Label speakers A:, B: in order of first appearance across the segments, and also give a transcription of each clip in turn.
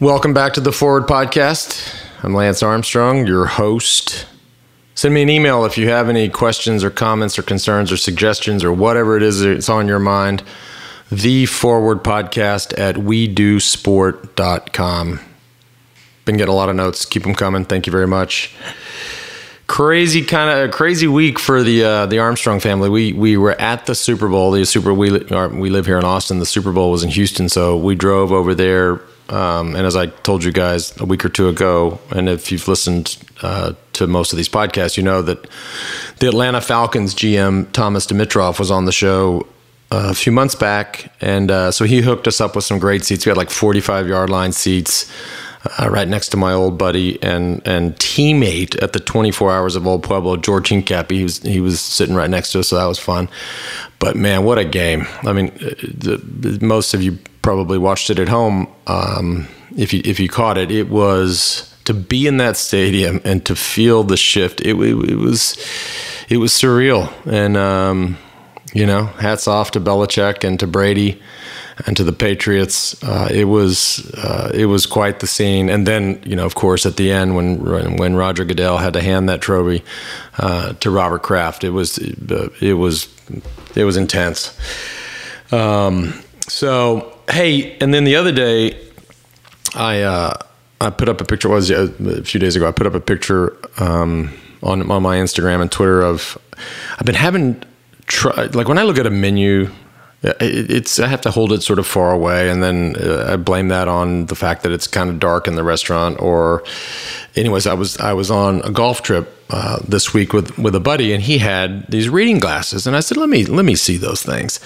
A: Welcome back to the Forward Podcast. I'm Lance Armstrong, your host. Send me an email if you have any questions or comments or concerns or suggestions or whatever it is that's on your mind. The Forward Podcast at WeDoSport.com. Been getting a lot of notes. Keep them coming. Thank you very much. Crazy kind of crazy week for the uh, the Armstrong family. We we were at the Super Bowl. The Super we we live here in Austin. The Super Bowl was in Houston, so we drove over there um, and as I told you guys a week or two ago, and if you've listened uh, to most of these podcasts, you know that the Atlanta Falcons GM Thomas Dimitroff was on the show uh, a few months back, and uh, so he hooked us up with some great seats. We had like 45 yard line seats. Uh, right next to my old buddy and and teammate at the 24 Hours of Old Pueblo, George Hincapie. He was he was sitting right next to us, so that was fun. But man, what a game! I mean, uh, the, most of you probably watched it at home. Um, if you if you caught it, it was to be in that stadium and to feel the shift. It, it, it was it was surreal, and um, you know, hats off to Belichick and to Brady and to the Patriots. Uh, it was uh, it was quite the scene. And then you know, of course, at the end when when Roger Goodell had to hand that trophy uh, to Robert Kraft, it was it was it was intense. Um, so hey, and then the other day, I uh, I put up a picture. Was uh, a few days ago. I put up a picture um, on on my Instagram and Twitter of I've been having try like when I look at a menu. It's I have to hold it sort of far away, and then uh, I blame that on the fact that it's kind of dark in the restaurant. Or, anyways, I was I was on a golf trip uh, this week with with a buddy, and he had these reading glasses, and I said, "Let me let me see those things."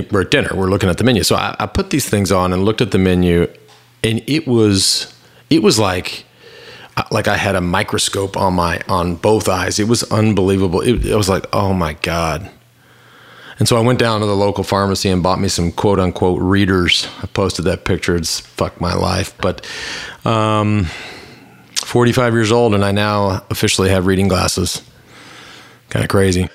A: We're at dinner. We're looking at the menu. So I, I put these things on and looked at the menu, and it was it was like like I had a microscope on my on both eyes. It was unbelievable. It, it, was like, oh my god. And so I went down to the local pharmacy and bought me some quote unquote readers. I posted that picture. It's fucked my life. But um, 45 years old, and I now officially have reading glasses. Kind of crazy.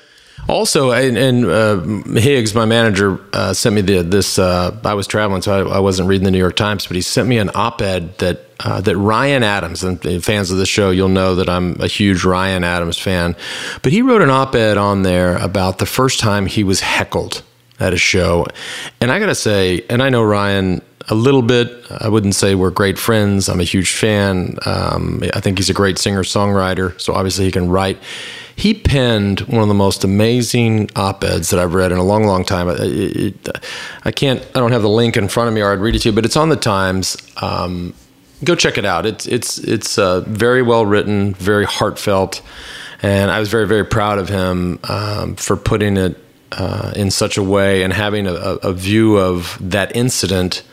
A: Also, and, and uh, Higgs, my manager, uh, sent me the, this. Uh, I was traveling, so I, I, wasn't reading the New York Times, but he sent me an op-ed that uh, that Ryan Adams, and fans of the show, you'll know that I'm a huge Ryan Adams fan. But he wrote an op-ed on there about the first time he was heckled at a show, and I got to say, and I know Ryan a little bit. I wouldn't say we're great friends. I'm a huge fan. Um, I think he's a great singer songwriter, so obviously he can write he penned one of the most amazing op-eds that I've read in a long, long time. It, it, I can't, I don't have the link in front of me, or I'd read it to you, but it's on the Times. Um, go check it out. It's it's it's uh, very well written, very heartfelt, and I was very very proud of him um, for putting it uh, in such a way and having a, a, view of that incident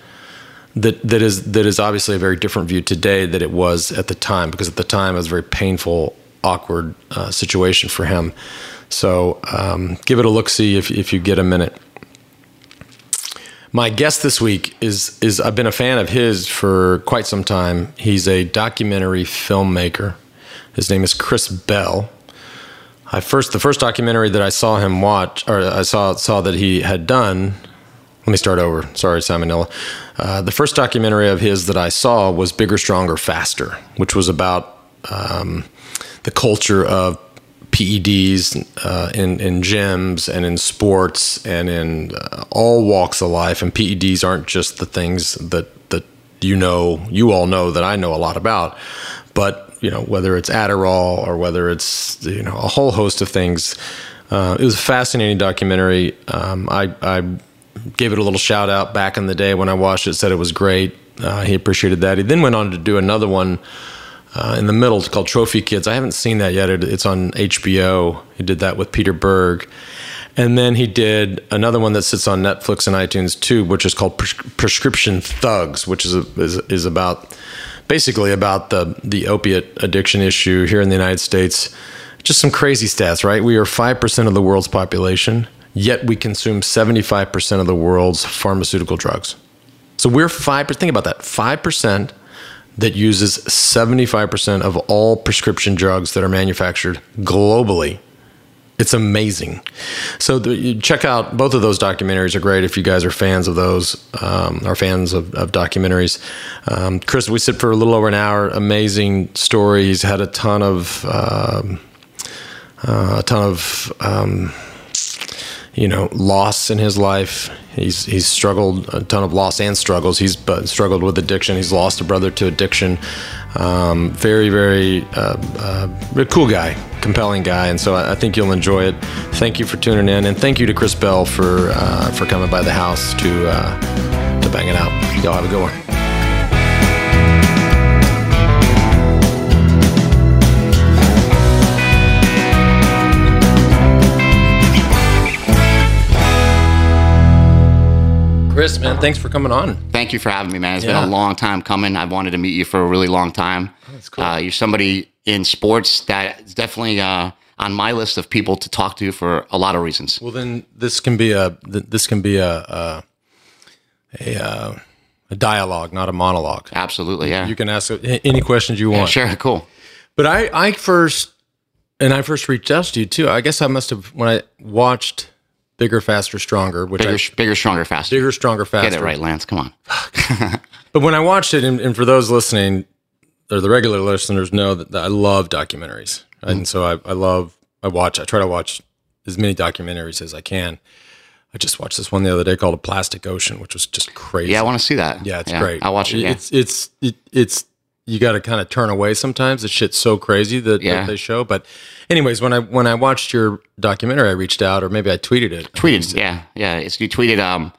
A: that that is that is obviously a very different view today that it was at the time because at the time it was a very painful awkward uh, situation for him. So um, give it a look see if, if you get a minute. My guest this week is is I've been a fan of his for quite some time. He's a documentary filmmaker. His name is Chris Bell. I first the first documentary that I saw him watch or I saw saw that he had done. Let me start over. Sorry, Salmonella. Uh, the first documentary of his that I saw was Bigger, Stronger, Faster, which was about um, the culture of PEDs uh, in, in gyms and in sports and in uh, all walks of life. And PEDs aren't just the things that, that you know, you all know that I know a lot about, but you know, whether it's Adderall or whether it's, you know, a whole host of things. Uh, it was a fascinating documentary. Um, I, I gave it a little shout out back in the day when I watched it, said it was great. Uh, he appreciated that. He then went on to do another one uh, in the middle. It's called Trophy Kids. I haven't seen that yet. It, it's on HBO. He did that with Peter Berg. And then he did another one that sits on Netflix and iTunes too, which is called Pres- Prescription Thugs, which is, a, is, is about basically about the the opiate addiction issue here in the United States. Just some crazy stats, right? We are five percent of the world's population, yet we consume seventy five percent of the world's pharmaceutical drugs. So we're five. Think about that. Five percent that uses 75% of all prescription drugs that are manufactured globally. It's amazing. So the, check out both of those documentaries are great if you guys are fans of those, um, are fans of, of documentaries. Um, Chris, we sit for a little over an hour. Amazing stories. Had a ton of um, uh, a ton of um, you know loss in his life. He's he's struggled a ton of loss and struggles. He's struggled with addiction. He's lost a brother to addiction. Um, very very uh, uh, cool guy, compelling guy, and so I, I, think you'll enjoy it. Thank you for tuning in, and thank you to Chris Bell for uh, for coming by the house to uh, to bang it out. Y'all have a good one. Chris, man, thanks for coming on.
B: Thank you for having me, man. It's yeah. been a long time coming. I've wanted to meet you for a really long time. That's cool. Uh, you're somebody in sports that is definitely uh, on my list of people to talk to for a lot of reasons.
A: Well, then this can be a this can be a a, a, uh, a dialogue, not a monologue.
B: Absolutely, yeah.
A: You can ask any questions you want.
B: Yeah, sure, cool.
A: But I I first and I first reached out to you too. I guess I must have when I watched bigger, faster, stronger.
B: Which bigger, I, bigger, stronger, faster.
A: Bigger, stronger, faster.
B: Get it right, Lance. Come on.
A: but when I watched it, and, and, for those listening, or the regular listeners know that, that I love documentaries, mm. and so I, I love, I watch, I try to watch as many documentaries as I can. I just watched this one the other day called "A Plastic Ocean," which was just crazy.
B: Yeah, I want to see that.
A: Yeah, it's yeah, great.
B: I'll watch it. Yeah.
A: It's it's it, it's you got to kind of turn away sometimes. The shit's so crazy that, yeah. that, they show. But, anyways, when I when I watched your documentary, I reached out, or maybe I tweeted it.
B: Tweeted, yeah, yeah. It's, you tweeted, um,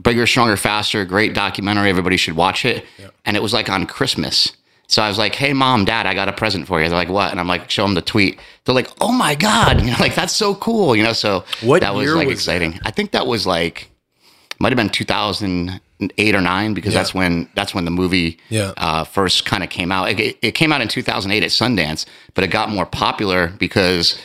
B: "Bigger, stronger, faster." Great documentary. Everybody should watch it. Yeah. And it was like on Christmas. So I was like, "Hey, mom, dad, I got a present for you." They're like, "What?" And I'm like, "Show them the tweet." They're like, "Oh my god!" You know, like that's so cool. You know, so
A: what
B: that was like was exciting. That? I think that was like might have been 2008 or nine because yeah. that's when that's when the movie yeah. uh, first kind of came out. It, it, came out in 2008 at Sundance, but it got more popular because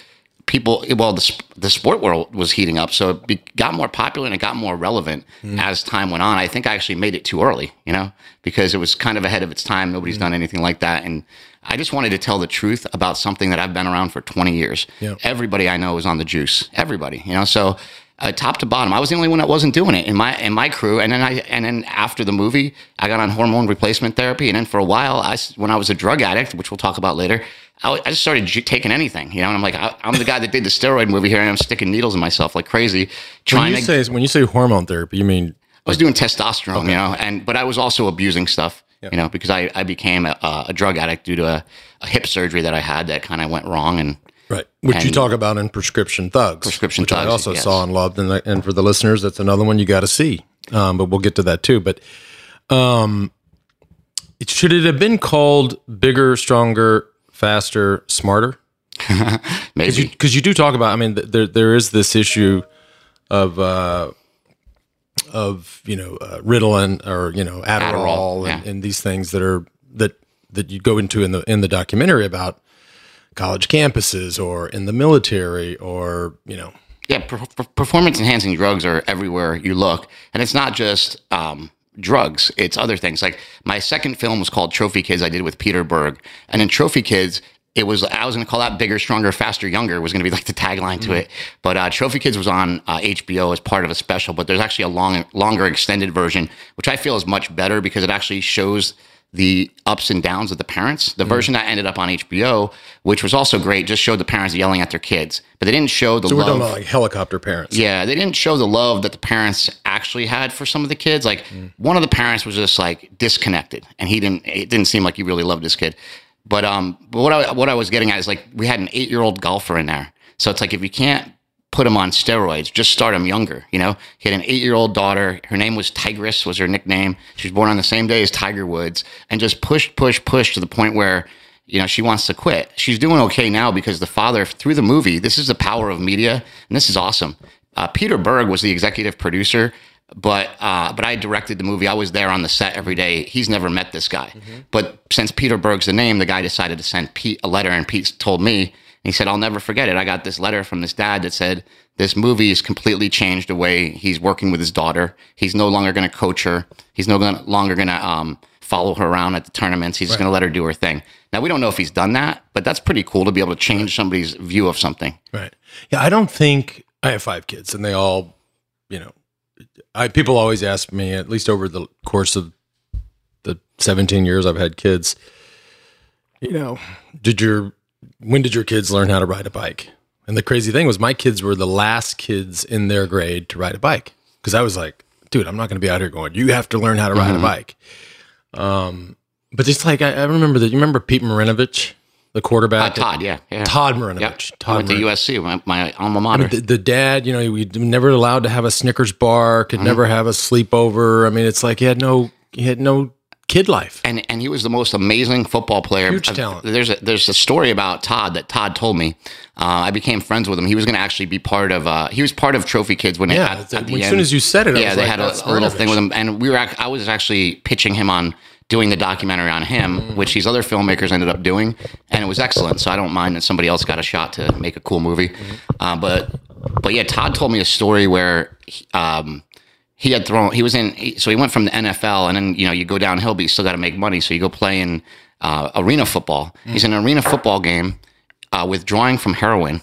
B: people, well, the, the sport world was heating up, so it be, got more popular and it got more relevant mm. as time went on. I think I actually made it too early, you know, because it was kind of ahead of its time. Nobody's mm. done anything like that, and I just wanted to tell the truth about something that I've been around for 20 years. Everybody I know is on the juice. Everybody, you know, so uh, top to bottom. I was the only one that wasn't doing it in my in my crew. And then I and then after the movie, I got on hormone replacement therapy. And then for a while, I when I was a drug addict, which we'll talk about later, I, I just started j- taking anything. You know, and I'm like, I, am the guy that did the steroid movie here, and I'm sticking needles in myself like crazy.
A: Trying when you to, say when you say hormone therapy, you mean
B: I was doing testosterone, okay. you know, and but I was also abusing stuff. Yep. You know, because I, I became a, a drug addict due to a, a hip surgery that I had that kind of went wrong, and
A: Right, which and you talk about in Prescription Thugs,
B: Prescription
A: which
B: Thugs,
A: I also yes. saw and loved, and, and for the listeners, that's another one you got to see. Um, but we'll get to that too. But um, it, should it have been called bigger, stronger, faster, smarter?
B: Maybe
A: because you, you, do talk about. I mean, there there is this issue of uh, of you know uh, Ritalin or you know Adderall, Adderall and, yeah. and these things that are that that you go into in the in the documentary about college campuses or in the military or, you know.
B: Yeah, per- performance enhancing drugs are everywhere you look. And it's not just um, drugs, it's other things. Like my second film was called Trophy Kids, I did with Peter Berg. And in Trophy Kids, it was I was going to call that bigger, stronger, faster, younger was going to be like the tagline to mm-hmm. it. But uh, Trophy Kids was on uh, HBO as part of a special. But there's actually a long, longer, extended version, which I feel is much better because it actually shows the ups and downs of the parents. The mm. version that ended up on HBO, which was also great, just showed the parents yelling at their kids, but they didn't show the.
A: So
B: we're
A: love. talking about like helicopter parents.
B: Yeah, they didn't show the love that the parents actually had for some of the kids. Like mm. one of the parents was just like disconnected, and he didn't. It didn't seem like he really loved his kid. But um, but what I what I was getting at is like we had an eight year old golfer in there, so it's like if you can't put him on steroids. Just start him younger. You know, he had an eight year old daughter. Her name was Tigress, was her nickname. She was born on the same day as Tiger Woods, and just push, push, push to the point where you know she wants to quit. She's doing okay now because the father, through the movie, this is the power of media, and this is awesome. Uh, Peter Berg was the executive producer. But uh, but I directed the movie. I was there on the set every day. He's never met this guy. Mm-hmm. But since Peter Berg's the name, the guy decided to send Pete a letter, and Pete told me he said, I'll never forget it. I got this letter from this dad that said, this movie has completely changed the way he's working with his daughter. He's no longer going to coach her. He's no longer going to um, follow her around at the tournaments. He's just going to let her do her thing. Now we don't know if he's done that, but that's pretty cool to be able to change somebody's view of something.
A: Right. Yeah, I don't think I have five kids, and they all, you know, I people always ask me at least over the course of the 17 years I've had kids, you know, did your when did your kids learn how to ride a bike? And the crazy thing was my kids were the last kids in their grade to ride a bike because I was like, dude, I'm not going to be out here going, you have to learn how to ride a bike. Um, but just like I, I remember that you remember Pete Marinovich, the
B: Uh,
A: quarterback,
B: Todd, yeah, yeah.
A: Todd
B: Yep.
A: Marinovich,
B: I
A: Todd
B: went to USC, my, my alma
A: I
B: mater.
A: mean, the, the dad, you know, we were never allowed to have a Snickers bar,
B: Mm-hmm.
A: could never have a sleepover. I mean, it's like he had no, he had no kid life.
B: and and he was the most amazing football player.
A: Huge talent.
B: There's a there's a story about Todd that Todd told me. Uh, I became friends with him. He was going to actually be part of. Uh, he was part of Trophy Kids when it,
A: Yeah,
B: at,
A: it's-
B: at the
A: as soon as you said it, I
B: yeah,
A: was
B: they
A: like,
B: had a, a little thing with him, and we were. I was actually pitching him on doing the documentary on him,
A: Mm-hmm.
B: which these other filmmakers ended up doing, and it was excellent. So I don't mind that somebody else got a shot to make a cool movie.
A: Mm-hmm.
B: Uh, but but yeah, Todd told me a story where. he- Um, he had thrown he was in so he went from the NFL and then you know you go downhill but you still got to make money. So you go play in uh, arena football. He's in an arena football game uh, withdrawing from heroin.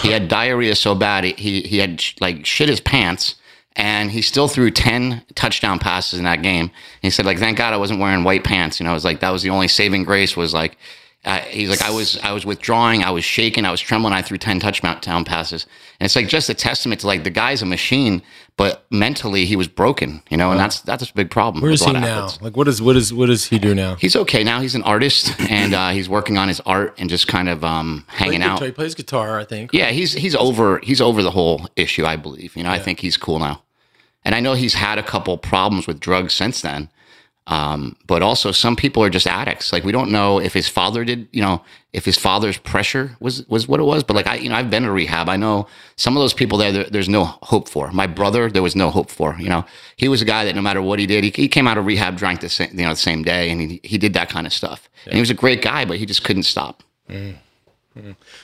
B: He had diarrhea so bad he, he he had like shit his pants and he still threw 10 touchdown passes in that game. He said like thank god i wasn't wearing white pants you know it was like that was the only saving grace was like uh, he's like I was I was withdrawing, I was shaking, I was trembling. I threw ten touchdown passes, and it's like just a testament to like the guy's a machine, but mentally he was broken, you know, and that's that's a big problem.
A: Where is he now?
B: athletes.
A: Like, what is what is what does he do now?
B: He's okay now. He's an artist, and uh, he's working on his art and just kind of um, hanging out.
A: He plays guitar, I think.
B: Yeah, he's he's over he's over the whole issue. I believe. You know, I think he's cool now, and I know he's had a couple problems with drugs since then. Um, but also, some people are just addicts. Like we don't know if his father did. You know, if his father's pressure was was what it was. But like I, you know, I've been to rehab. I know some of those people there. there there's no hope for. My brother, there was no hope for. You know, he was a guy that no matter what he did, he, he came out of rehab, drank the same, you know, the same day, and he he did that kind of stuff. And he was a great guy, but he just couldn't stop.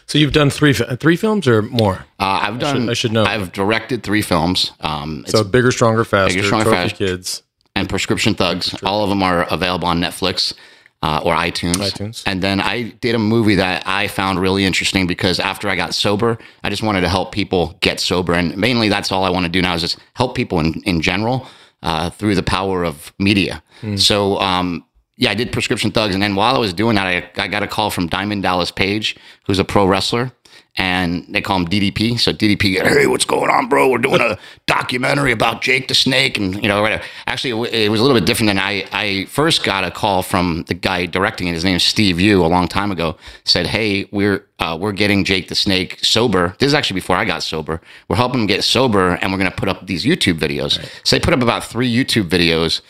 A: So you've done three three films or more?
B: Uh, I've done.
A: I should know.
B: I've directed three films. Um,
A: So bigger, stronger, faster.
B: Bigger, Stronger, Faster.
A: kids.
B: And Prescription Thugs. All of them are available on Netflix uh, or iTunes.
A: iTunes.
B: And then I did a movie that I found really interesting because after I got sober, I just wanted to help people get sober. And mainly that's all I want to do now is just help people in, in general uh, through the power of media. So, um, yeah, I did Prescription Thugs. And then while I was doing that, I, I got a call from Diamond Dallas Page, who's a pro wrestler and they call him DDP. So DDP, hey, what's going on, bro? We're doing a documentary about Jake the Snake, and you know, whatever. actually, it, was a little bit different than I. I first got a call from the guy directing it. His name is Steve Yu. A long time ago, said, hey, we're uh, we're getting Jake the Snake sober. This is actually before I got sober. We're helping him get sober, and we're going to put up these YouTube videos. So they put up about three YouTube videos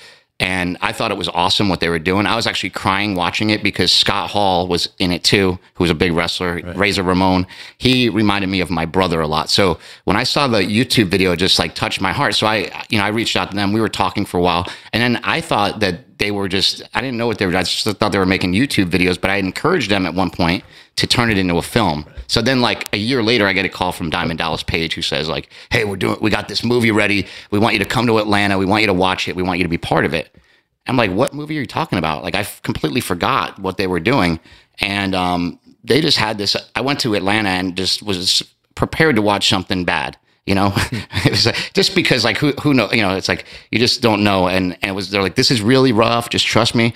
B: and I thought it was awesome what they were doing. I was actually crying watching it because Scott Hall was in it too, who was a big wrestler, Razor Ramon. He reminded me of my brother a lot. So when I saw the YouTube video, it just like touched my heart. So I, you know, I reached out to them. We were talking for a while, and then I thought that they were just, I didn't know what they were. I just thought they were making YouTube videos, but I encouraged them at one point to turn it into a film. So then, like a year later, I get a call from Diamond Dallas Page who says, like, "Hey, we're doing, we got this movie ready. We want you to come to Atlanta. We want you to watch it. We want you to be part of it." I'm like, "What movie are you talking about?" Like, I f- completely forgot what they were doing, and um, they just had this. I went to Atlanta and just was prepared to watch something bad. You know, it was like, just because like who who know you know it's like you just don't know and and it was they're like this is really rough just trust me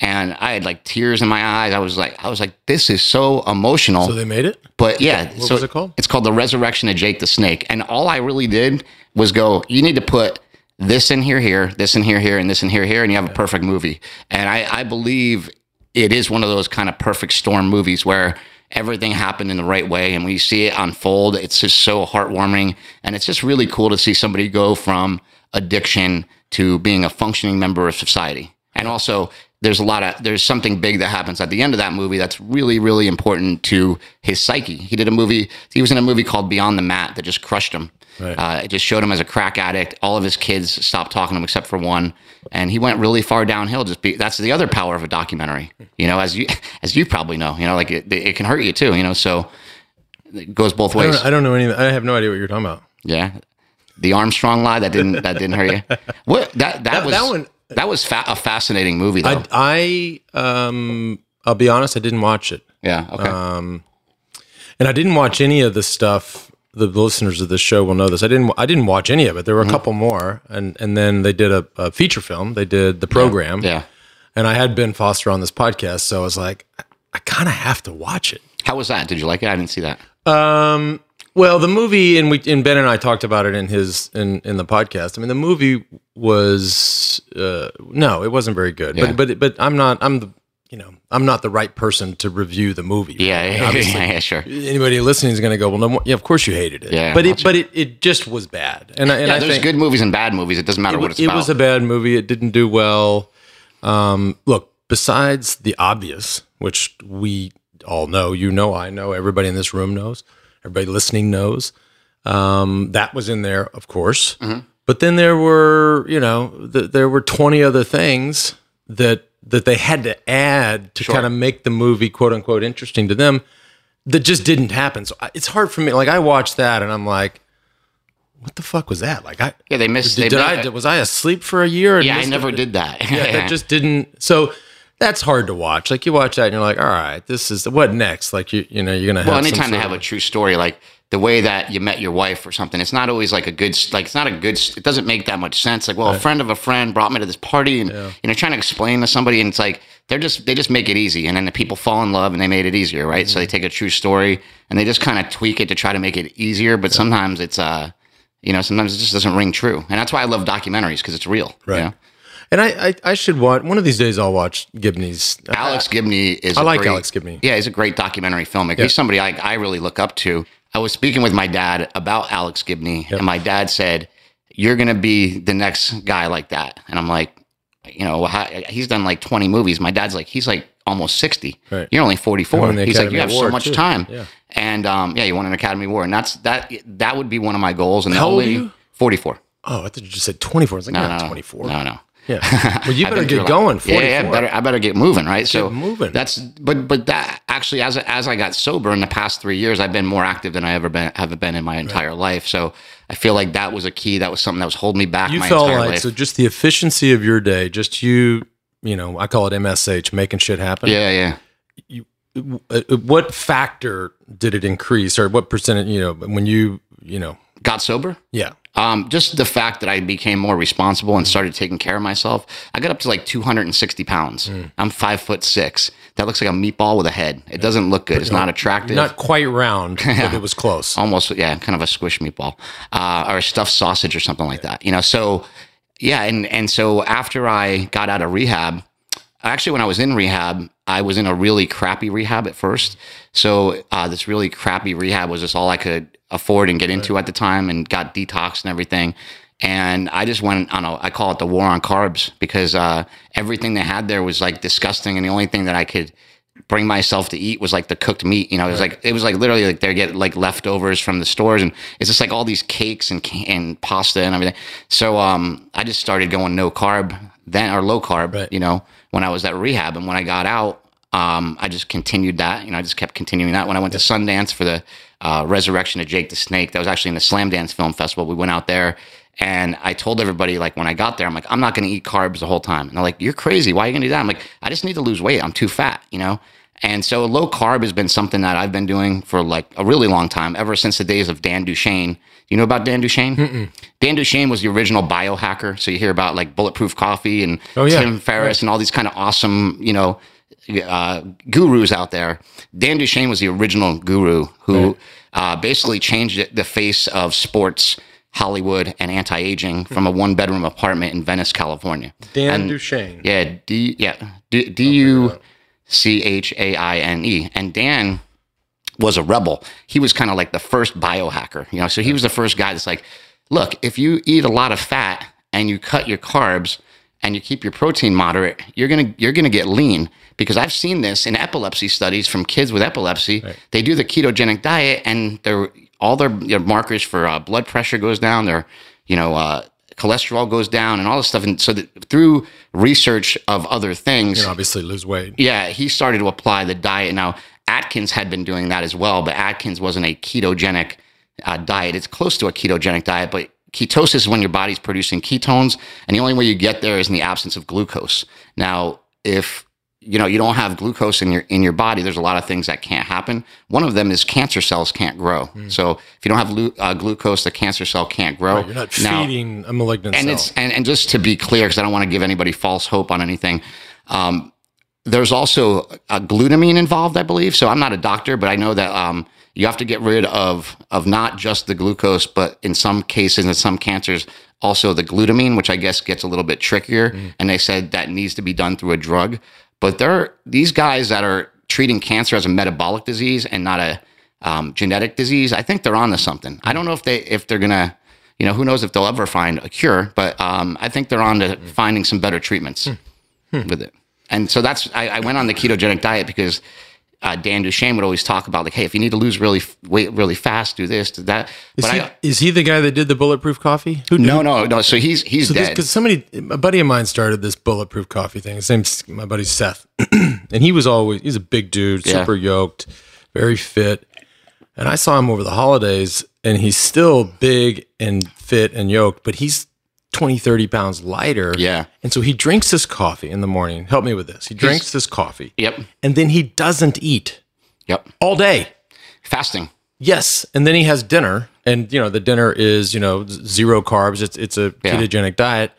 B: and I had like tears in my eyes I was like I was like this is so emotional
A: So they made it.
B: but yeah,
A: What
B: so
A: was it called?
B: It's called the Resurrection of Jake the Snake. And all I really did was go, you need to put this in here, here, this in here, here, and this in here, here, and you have a perfect movie. And I, I believe it is one of those kind of perfect storm movies where everything happened in the right way. And when you see it unfold, it's just so heartwarming. And it's just really cool to see somebody go from addiction to being a functioning member of society. And also, there's a lot of there's something big that happens at the end of that movie that's really really important to his psyche. He did a movie. He was in a movie called Beyond the Mat that just crushed him.
A: Right.
B: Uh, it just showed him as a crack addict. All of his kids stopped talking to him except for one, and he went really far downhill. Just be, that's the other power of a documentary. You know, as you as you probably know, you know, like it, it can hurt you too. You know, so it goes both
A: I
B: ways.
A: don't, I don't know anything. I have no idea what you're talking about.
B: yeah, the Armstrong lie that didn't that didn't hurt you. What that that,
A: That,
B: was
A: that one.
B: That was fa- a fascinating movie, though.
A: I, I um, I'll be honest, I didn't watch it,
B: yeah. Okay.
A: um, and I didn't watch any of the stuff. The listeners of this show will know this. I didn't. I didn't watch any of it. There were a couple more, and and then they did a, a feature film. They did the program,
B: yeah.
A: and I had Ben Foster on this podcast, so I was like, I, I kind of have to watch it.
B: How was that? Did you like it? I didn't see that.
A: Um, well, the movie, and we, and Ben and I talked about it in his in in the podcast. I mean, the movie was uh, no, it wasn't very good.
B: Yeah.
A: But but but I'm not. I'm the you know I'm not the right person to review the movie.
B: Yeah, yeah, yeah, yeah, sure.
A: Anybody listening is going to go, well, no, yeah, of course you hated it.
B: Yeah,
A: but it, but it, it just was bad. And I, and
B: Yeah,
A: I
B: there's
A: think
B: good movies and bad movies. It doesn't matter
A: it,
B: what it's
A: it
B: about.
A: was a bad movie. It didn't do well. Um, look, besides the obvious, which we all know, you know, I know, everybody in this room knows, everybody listening knows, um, that was in there, of course.
B: Mm-hmm.
A: But then there were, you know, th- there were twenty other things that that they had to add to
B: Sure.
A: kind of make the movie quote unquote interesting to them that just didn't happen. So it's hard for me. Like I watched that and I'm like, what the fuck was that? Like I
B: yeah, they missed.
A: did,
B: they
A: did I was I asleep for a year?
B: Yeah, I never
A: it?
B: did that.
A: Yeah, that just didn't. So that's hard to watch. Like you watch that and you're like, all right, this is what next? Like you you know you're gonna have.
B: well, anytime they have a true story, like the way that you met your wife or something, it's not always like a good, like it's not a good. It doesn't make that much sense. Like, well, a friend of a friend brought me to this party, and you know, trying to explain to somebody, and it's like they're just they just make it easy, and then the people fall in love, and they made it easier, right? So they
A: Mm-hmm.
B: take a true story and they just kind of tweak it to try to make it easier, but sometimes it's uh. You know, sometimes it just doesn't ring true, and that's why I love documentaries because it's real. you
A: Right.
B: know?
A: And I, I I should watch one of these days. I'll watch Gibney's.
B: Alex Gibney is.
A: I
B: a
A: like
B: great-
A: Alex Gibney.
B: Yeah, he's a great documentary filmmaker. He's somebody I, I really look up to. I was speaking with my dad about Alex Gibney, and my dad said, "You're going to be the next guy like that." And I'm like, you know, how, he's done like 20 movies. My dad's like, he's like almost 60.
A: Right.
B: You're only 44.
A: won the
B: He's like, you have so much
A: too.
B: time.
A: Yeah.
B: And um, yeah, you won an Academy Award, and that's that. That would be one of my goals. And the
A: How old are
B: only
A: you?
B: 44.
A: Oh, I thought you just said 24. I was like,
B: no,
A: no. 24.
B: No, no.
A: Yeah. Well, you better get
B: lot.
A: going. 44.
B: Yeah, yeah, better, I better get moving, right? so
A: moving.
B: That's but but that actually, as as I got sober in the past three years, I've been more active than I ever been have been in my entire life. So I feel like that was a key. That was something that was holding me back
A: You
B: my
A: felt like
B: life.
A: so just the efficiency of your day, just you, you know, I call it MSH, making shit happen.
B: yeah, yeah.
A: Uh, What factor did it increase, or what percentage? You know, when you, you know,
B: Got sober.
A: yeah.
B: Um, just the fact that I became more responsible and started taking care of myself. I got up to like 260 pounds.
A: Mm.
B: I'm five foot six. That looks like a meatball with a head. It doesn't look good. It's not attractive.
A: Not quite round, but it was close.
B: almost yeah kind of a squish meatball uh, or a stuffed sausage or something like that you know so yeah and and so after i got out of rehab actually when i was in rehab i was in a really crappy rehab at first so uh, this really crappy rehab was just all i could afford and get into at the time and got detoxed and everything and I just went on a, I call it the war on carbs because uh, everything they had there was like disgusting. And the only thing that I could bring myself to eat was like the cooked meat. You know, it was like, it was like literally like they're getting like leftovers from the stores. And it's just like all these cakes and, and pasta and everything. So um, I just started going no carb then or low carb,
A: Right.
B: you know, when I was at rehab. And when I got out, um, I just continued that. You know, I just kept continuing that. When I went to Sundance for the uh, Resurrection of Jake the Snake, that was actually in the Slamdance Film Festival. We went out there, and I told everybody like when I got there, I'm like, I'm not going to eat carbs the whole time. And they're like, You're crazy. Why are you going to do that? I'm like, I just need to lose weight. I'm too fat. You know. And so low carb has been something that I've been doing for like a really long time, ever since the days of Dan Duchaine. You know about Dan Duchaine? Dan Duchaine was the original biohacker. So you hear about like bulletproof coffee and
A: Oh, yeah.
B: Tim Ferriss and all these kind of awesome, you know, uh, gurus out there. Dan Duchaine was the original guru who uh, basically changed the face of sports, Hollywood, and anti-aging from a one-bedroom apartment in Venice, California.
A: Dan
B: And-
A: Duchaine.
B: Yeah, D yeah D U C H A I N E, and Dan was a rebel. He was kind of like the first biohacker, you know. So he was the first guy that's like, look, if you eat a lot of fat and you cut your carbs and you keep your protein moderate, you're gonna you're gonna get lean. Because I've seen this in epilepsy studies from kids with epilepsy. They do the ketogenic diet, and their all their, their markers for uh, blood pressure goes down. Their you know uh, cholesterol goes down, and all this stuff. And so that through research of other things,
A: You know, obviously lose weight.
B: yeah, he started to apply the diet. Now, Atkins had been doing that as well, but Atkins wasn't a ketogenic uh, diet. It's close to a ketogenic diet, but ketosis is when your body's producing ketones, and the only way you get there is in the absence of glucose. Now, if you know you don't have glucose in your in your body, there's a lot of things that can't happen. One of them is cancer cells can't grow.
A: Hmm.
B: So if you don't have lu- uh, glucose, the cancer cell can't grow.
A: You're not
B: Now-
A: feeding a malignant
B: and
A: cell.
B: it's and, and just to be clear because i don't want to give anybody false hope on anything um, there's also a glutamine involved i believe. So i'm not a doctor but i know that um, you have to get rid of of not just the glucose but in some cases in some cancers also the glutamine which i guess gets a little bit trickier. And they said that needs to be done through a drug. But there are these guys that are treating cancer as a metabolic disease and not a um, genetic disease i think they're on to something. I don't know if they if they're gonna you know, who knows if they'll ever find a cure, but um, I think they're on to finding some better treatments with it. And so that's, I, I went on the ketogenic diet because uh, Dan Duchaine would always talk about like, hey, if you need to lose really f- weight really fast, do this, do that.
A: is,
B: But
A: he,
B: I,
A: is he the guy that did the bulletproof coffee? Who
B: no, no, no. So he's he's
A: So
B: dead.
A: because somebody, a buddy of mine started this bulletproof coffee thing. His name's my buddy Seth, and he was always he's a big dude,
B: Yeah.
A: super yoked, very fit. And I saw him over the holidays, and he's still big and fit and yoked, but he's 20, 30 pounds lighter.
B: Yeah.
A: And so he drinks this coffee in the morning. Help me with this. He drinks this coffee,
B: Yep.
A: and then he doesn't eat
B: Yep.
A: all day.
B: Fasting.
A: Yes, and then he has dinner, and you know the dinner is you know zero carbs. It's it's a
B: Yeah.
A: ketogenic diet.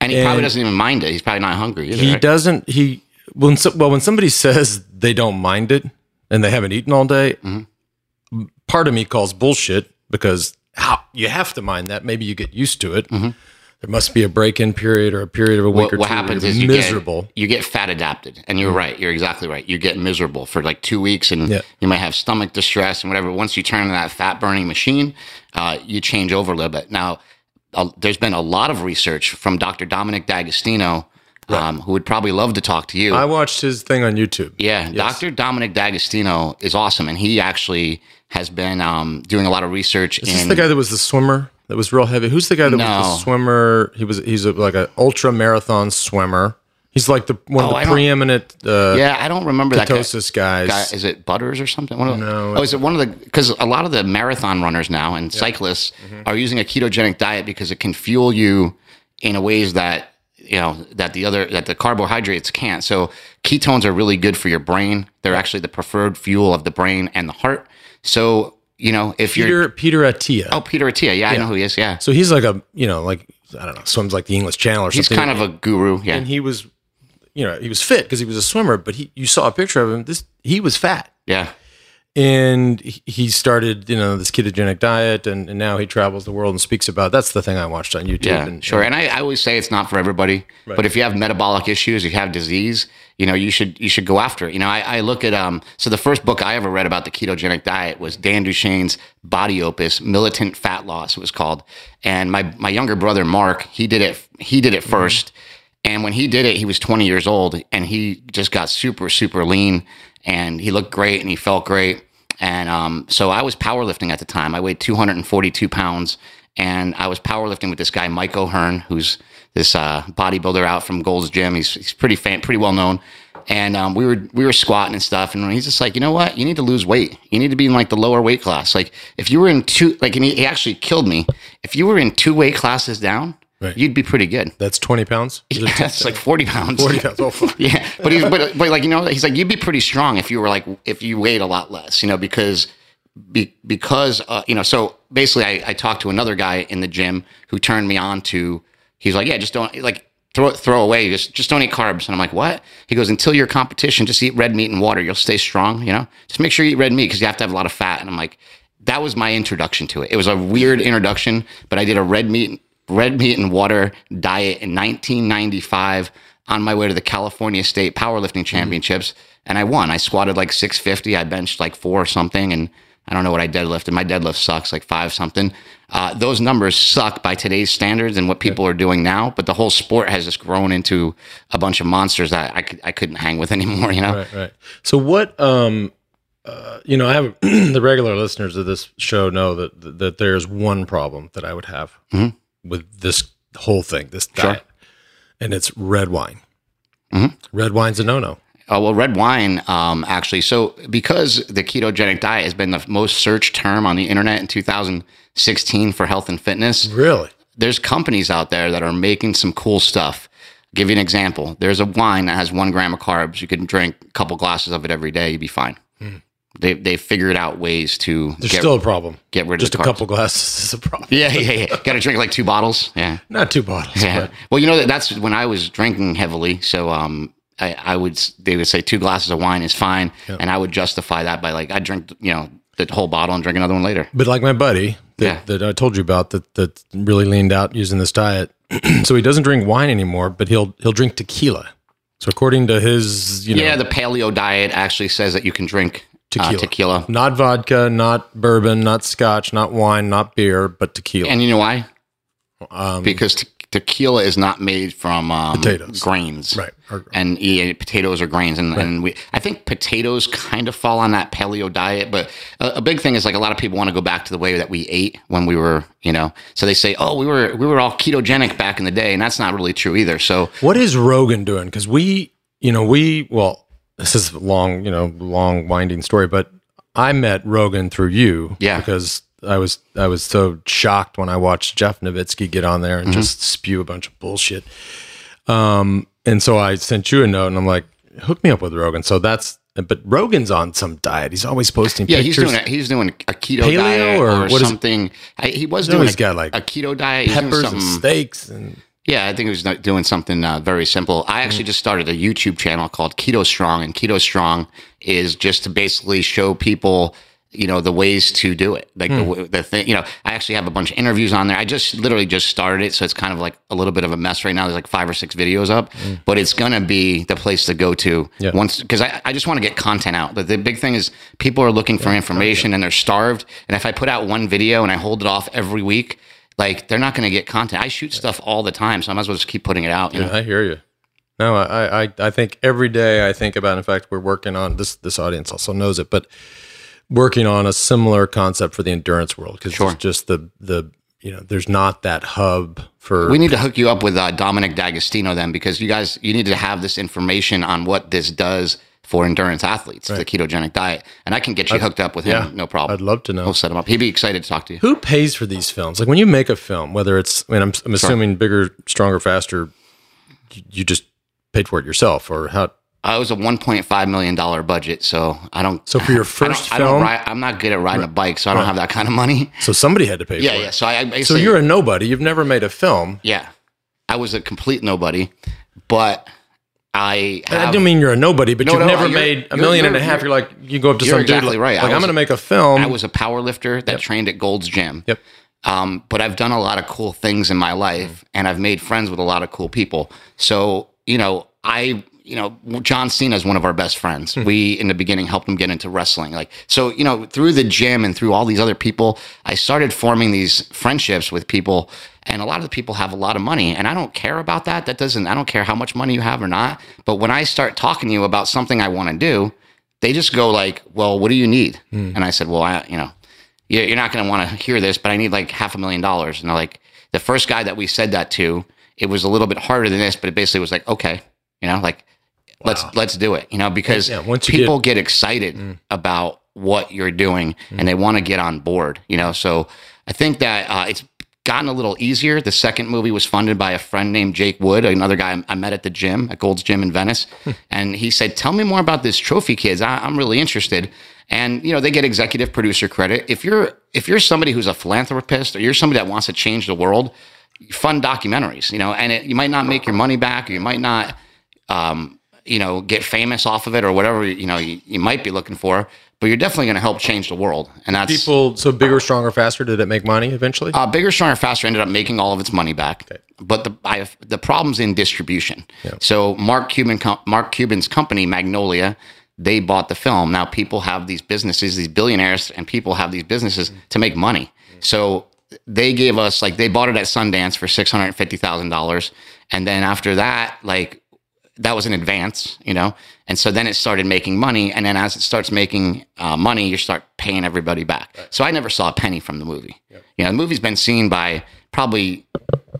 B: And he probably doesn't even mind it. He's probably not hungry either.
A: He
B: right?
A: doesn't. He when so, well when somebody says they don't mind it and they haven't eaten all day,
B: Mm-hmm.
A: part of me calls bullshit because how you have to mind that. Maybe you get used to it. There must be a break-in period or a period of a week
B: what,
A: or two where
B: happens is you
A: miserable.
B: Get, you get fat adapted, and you're right. You're exactly right. You get miserable for like two weeks, and
A: Yeah.
B: you might have stomach distress and whatever. Once you turn to that fat burning machine, uh, you change over a little bit. Now, uh, there's been a lot of research from Dr. Dominic D'Agostino, um, who would probably love to talk to you.
A: I watched his thing on YouTube.
B: Yeah, Dr. Dominic D'Agostino is awesome, and he actually has been um, doing a lot of research
A: Is this
B: in
A: the guy that was the swimmer that was real heavy? Who's the guy that was
B: No.
A: the swimmer? He was he's a, like an ultra marathon swimmer. He's like the one
B: Oh,
A: of the
B: don't-
A: preeminent uh,
B: Yeah, I don't remember that guy.
A: ketosis guys.
B: guy. Is it Butters or something? One of the,
A: No,
B: Oh, is it one of the? Because a lot of the marathon runners now and cyclists
A: Mm-hmm.
B: are using a ketogenic diet because it can fuel you in a ways that you know that the other that the carbohydrates can't. So ketones are really good for your brain. They're actually the preferred fuel of the brain and the heart. So you know if you're
A: Peter Peter Attia.
B: oh Peter Attia. yeah, I know who he is. Yeah,
A: So he's like a you know like I don't know swims like the English Channel or
B: he's
A: something.
B: kind of a guru. Yeah,
A: and he was you know he was fit because he was a swimmer, but he you saw a picture of him. This he was fat.
B: yeah.
A: And he started, you know, this ketogenic diet, and, and now he travels the world and speaks about. That's the thing I watched on YouTube.
B: Yeah,
A: and,
B: sure. And I, I always say it's not for everybody. But if you have metabolic issues, if you have disease, you know, you should you should go after it. You know, I, I look at um. So the first book I ever read about the ketogenic diet was Dan duchaine's Body Opus, Militant Fat Loss. It was called. And my my younger brother Mark, he did it. He did it 1st And when he did it, he was 20 years old, and he just got super super lean, and he looked great, and he felt great. And um, so I was powerlifting at the time. I weighed 242 pounds, and I was powerlifting with this guy Mike O'Hearn, who's this uh, bodybuilder out from Gold's Gym. He's he's pretty fan, pretty well known. And um, we were we were squatting and stuff, and he's just like, you know what? You need to lose weight. You need to be in like the lower weight class. Like if you were in two, like, and he, he actually killed me. If you were in two weight classes down,
A: Right.
B: you'd be pretty good.
A: that's twenty pounds. Is it
B: That's like forty pounds.
A: 40 pounds. Oh, fuck.
B: Yeah, but he's but, but like you know he's like you'd be pretty strong if you were like if you weighed a lot less, you know, because be, because uh, you know so basically I, I talked to another guy in the gym who turned me on to he's like yeah just don't like throw it throw away just just don't eat carbs and I'm like what he goes until your competition just eat red meat and water you'll stay strong you know just make sure you eat red meat because you have to have a lot of fat and I'm like that was my introduction to it it was a weird introduction but I did a red meat red meat and water diet in 1995 on my way to the California State Powerlifting Championships, and I won. I squatted like 650. I benched like four or something, and I don't know what I deadlifted. My deadlift sucks, like five something. Uh, those numbers suck by today's standards and what people are doing now. But the whole sport has just grown into a bunch of monsters that I, could, I couldn't hang with anymore. You know?
A: Right, right. So what? Um, uh, you know, I have the regular listeners of this show know that that there's one problem that I would have with this whole thing, this
B: Sure.
A: diet, and it's red wine.
B: Mhm.
A: Red wine's a no-no.
B: Oh well, red wine um, actually. So because the ketogenic diet has been the most searched term on the internet in 2016 for health and fitness,
A: Really?
B: there's companies out there that are making some cool stuff. give you an example. There's a wine that has one gram of carbs. You can drink a couple glasses of it every day. You'd be fine. They they figured out ways to.
A: There's
B: get,
A: still a problem.
B: get rid of
A: Just a couple glasses is a problem.
B: Yeah, yeah, yeah. Got to drink like two bottles. Yeah.
A: Not two bottles.
B: Yeah.
A: But
B: Well, you know that that's when I was drinking heavily. So um, I, I would they would say two glasses of wine is fine, and I would justify that by like I drink you know the whole bottle and drink another one later.
A: But like my buddy that,
B: Yeah.
A: that I told you about that that really leaned out using this diet. so he doesn't drink wine anymore, but he'll he'll drink tequila. So according to his, you know,
B: Yeah, the paleo diet actually says that you can drink
A: Tequila.
B: Uh, tequila.
A: not vodka, not bourbon, not scotch, not wine, not beer, but tequila.
B: And you know why?
A: um,
B: Because te- tequila is not made from um,
A: Potatoes.
B: grains,
A: right. Or-
B: And yeah, potatoes are grains, and, and we I think potatoes kind of fall on that paleo diet. But a, a big thing is like a lot of people want to go back to the way that we ate when we were, you know. So they say, oh, we were we were all ketogenic back in the day, and that's not really true either. So
A: What is Rogan doing? Because we, you know, we well, this is a long, you know, long winding story, but I met Rogan through you,
B: Yeah.
A: because I was I was so shocked when I watched Jeff Novitzky get on there and
B: Mm-hmm.
A: just spew a bunch of bullshit. Um, and so I sent you a note, and I'm like, hook me up with Rogan. So that's, but Rogan's on some diet. He's always posting
B: yeah,
A: pictures.
B: he's doing it. He's doing a keto
A: Paleo
B: diet
A: or
B: or, something. I, he was doing
A: he's
B: a,
A: got, like,
B: a keto diet.
A: Peppers and steaks and
B: Yeah, I think he was doing something uh, very simple. I actually mm. just started a YouTube channel called Keto Strong, and Keto Strong is just to basically show people, you know, the ways to do it. Like the, mm. the thing, you know, I actually have a bunch of interviews on there. I just literally just started it, so it's kind of like a little bit of a mess right now. There's like five or six videos up, mm. but it's gonna be the place to go to
A: Yeah.
B: once because I, I just want to get content out. But the big thing is people are looking for information and they're starved. And if I put out one video and I hold it off every week. Like they're not going to get content. I shoot stuff all the time, so I might as well just keep putting it out. You know?
A: I hear you. No, I, I, I think every day I think about. In fact, we're working on this. This audience also knows it, but working on a similar concept for the endurance world because
B: Sure.
A: it's just the the you know there's not that hub for
B: We need to hook you up with uh, Dominic D'Agostino then, because you guys you need to have this information on what this does for endurance athletes, the ketogenic diet, and I can get you hooked up with him,
A: yeah,
B: no problem.
A: I'd love to know
B: We'll set him up. He'd be excited to talk to you.
A: who pays for these films. Like when you make a film, whether it's I mean I'm, I'm assuming bigger, stronger, faster, you, just paid for it yourself or how.
B: Uh, I was a 1.5 million dollar budget, so I don't.
A: So for your first
B: I don't
A: film,
B: ride, I'm not good at riding a bike, so I don't have that kind of money.
A: so somebody had to pay
B: Yeah,
A: for
B: yeah.
A: it.
B: So I, I
A: So you're a nobody. You've never made a film.
B: yeah, I was a complete nobody, but I.
A: I don't mean you're a nobody, but
B: No,
A: you've
B: no,
A: never made a million and a half. You're like, you go up to
B: you're
A: some
B: exactly
A: dude,
B: right.
A: like,
B: I
A: I'm going to make a film.
B: I was a power lifter that trained at Gold's Gym.
A: Yep.
B: Um, but I've done a lot of cool things in my life and I've made friends with a lot of cool people. So, you know, I, you know, John Cena is one of our best friends. We, in the beginning, helped him get into wrestling. Like, so, you know, through the gym and through all these other people, I started forming these friendships with people. And a lot of the people have a lot of money. And I don't care about that. That doesn't, I don't care how much money you have or not. But when I start talking to you about something I want to do, they just go like, well, what do you need? And I said, well, I, you know, you- you're not going to want to hear this, but I need like half a million dollars. And they're like, the first guy that we said that to, it was a little bit harder than this, but it basically was like, okay, you know, like let's let's do it, you know, because
A: Yeah,
B: people get, excited about what you're doing and they want to get on board, you know. So I think that uh, it's gotten a little easier. The second movie was funded by a friend named Jake Wood, another guy I met at the gym at Gold's Gym in Venice, and he said, "Tell me more about this Trophy Kids. I, I'm really interested." And you know, they get executive producer credit. If you're if you're somebody who's a philanthropist or you're somebody that wants to change the world, fund documentaries. You know, and it, you might not make your money back, or you might not um, you know, get famous off of it or whatever, you know, you, you might be looking for, but you're definitely going to help change the world. And that's
A: people. So bigger, stronger, faster. Did it make money eventually?
B: uh, bigger, stronger, faster ended up making all of its money back. But the I, the problem's in distribution. So Mark Cuban, Mark Cuban's company Magnolia, they bought the film. Now people have these businesses, these billionaires, and people have these businesses to make money. So they gave us like they bought it at Sundance for six hundred fifty thousand dollars, and then after that, like that was an advance, you know. And so then it started making money, and then as it starts making uh, money, you start paying everybody back. So I never saw a penny from the movie. You know, the movie's been seen by probably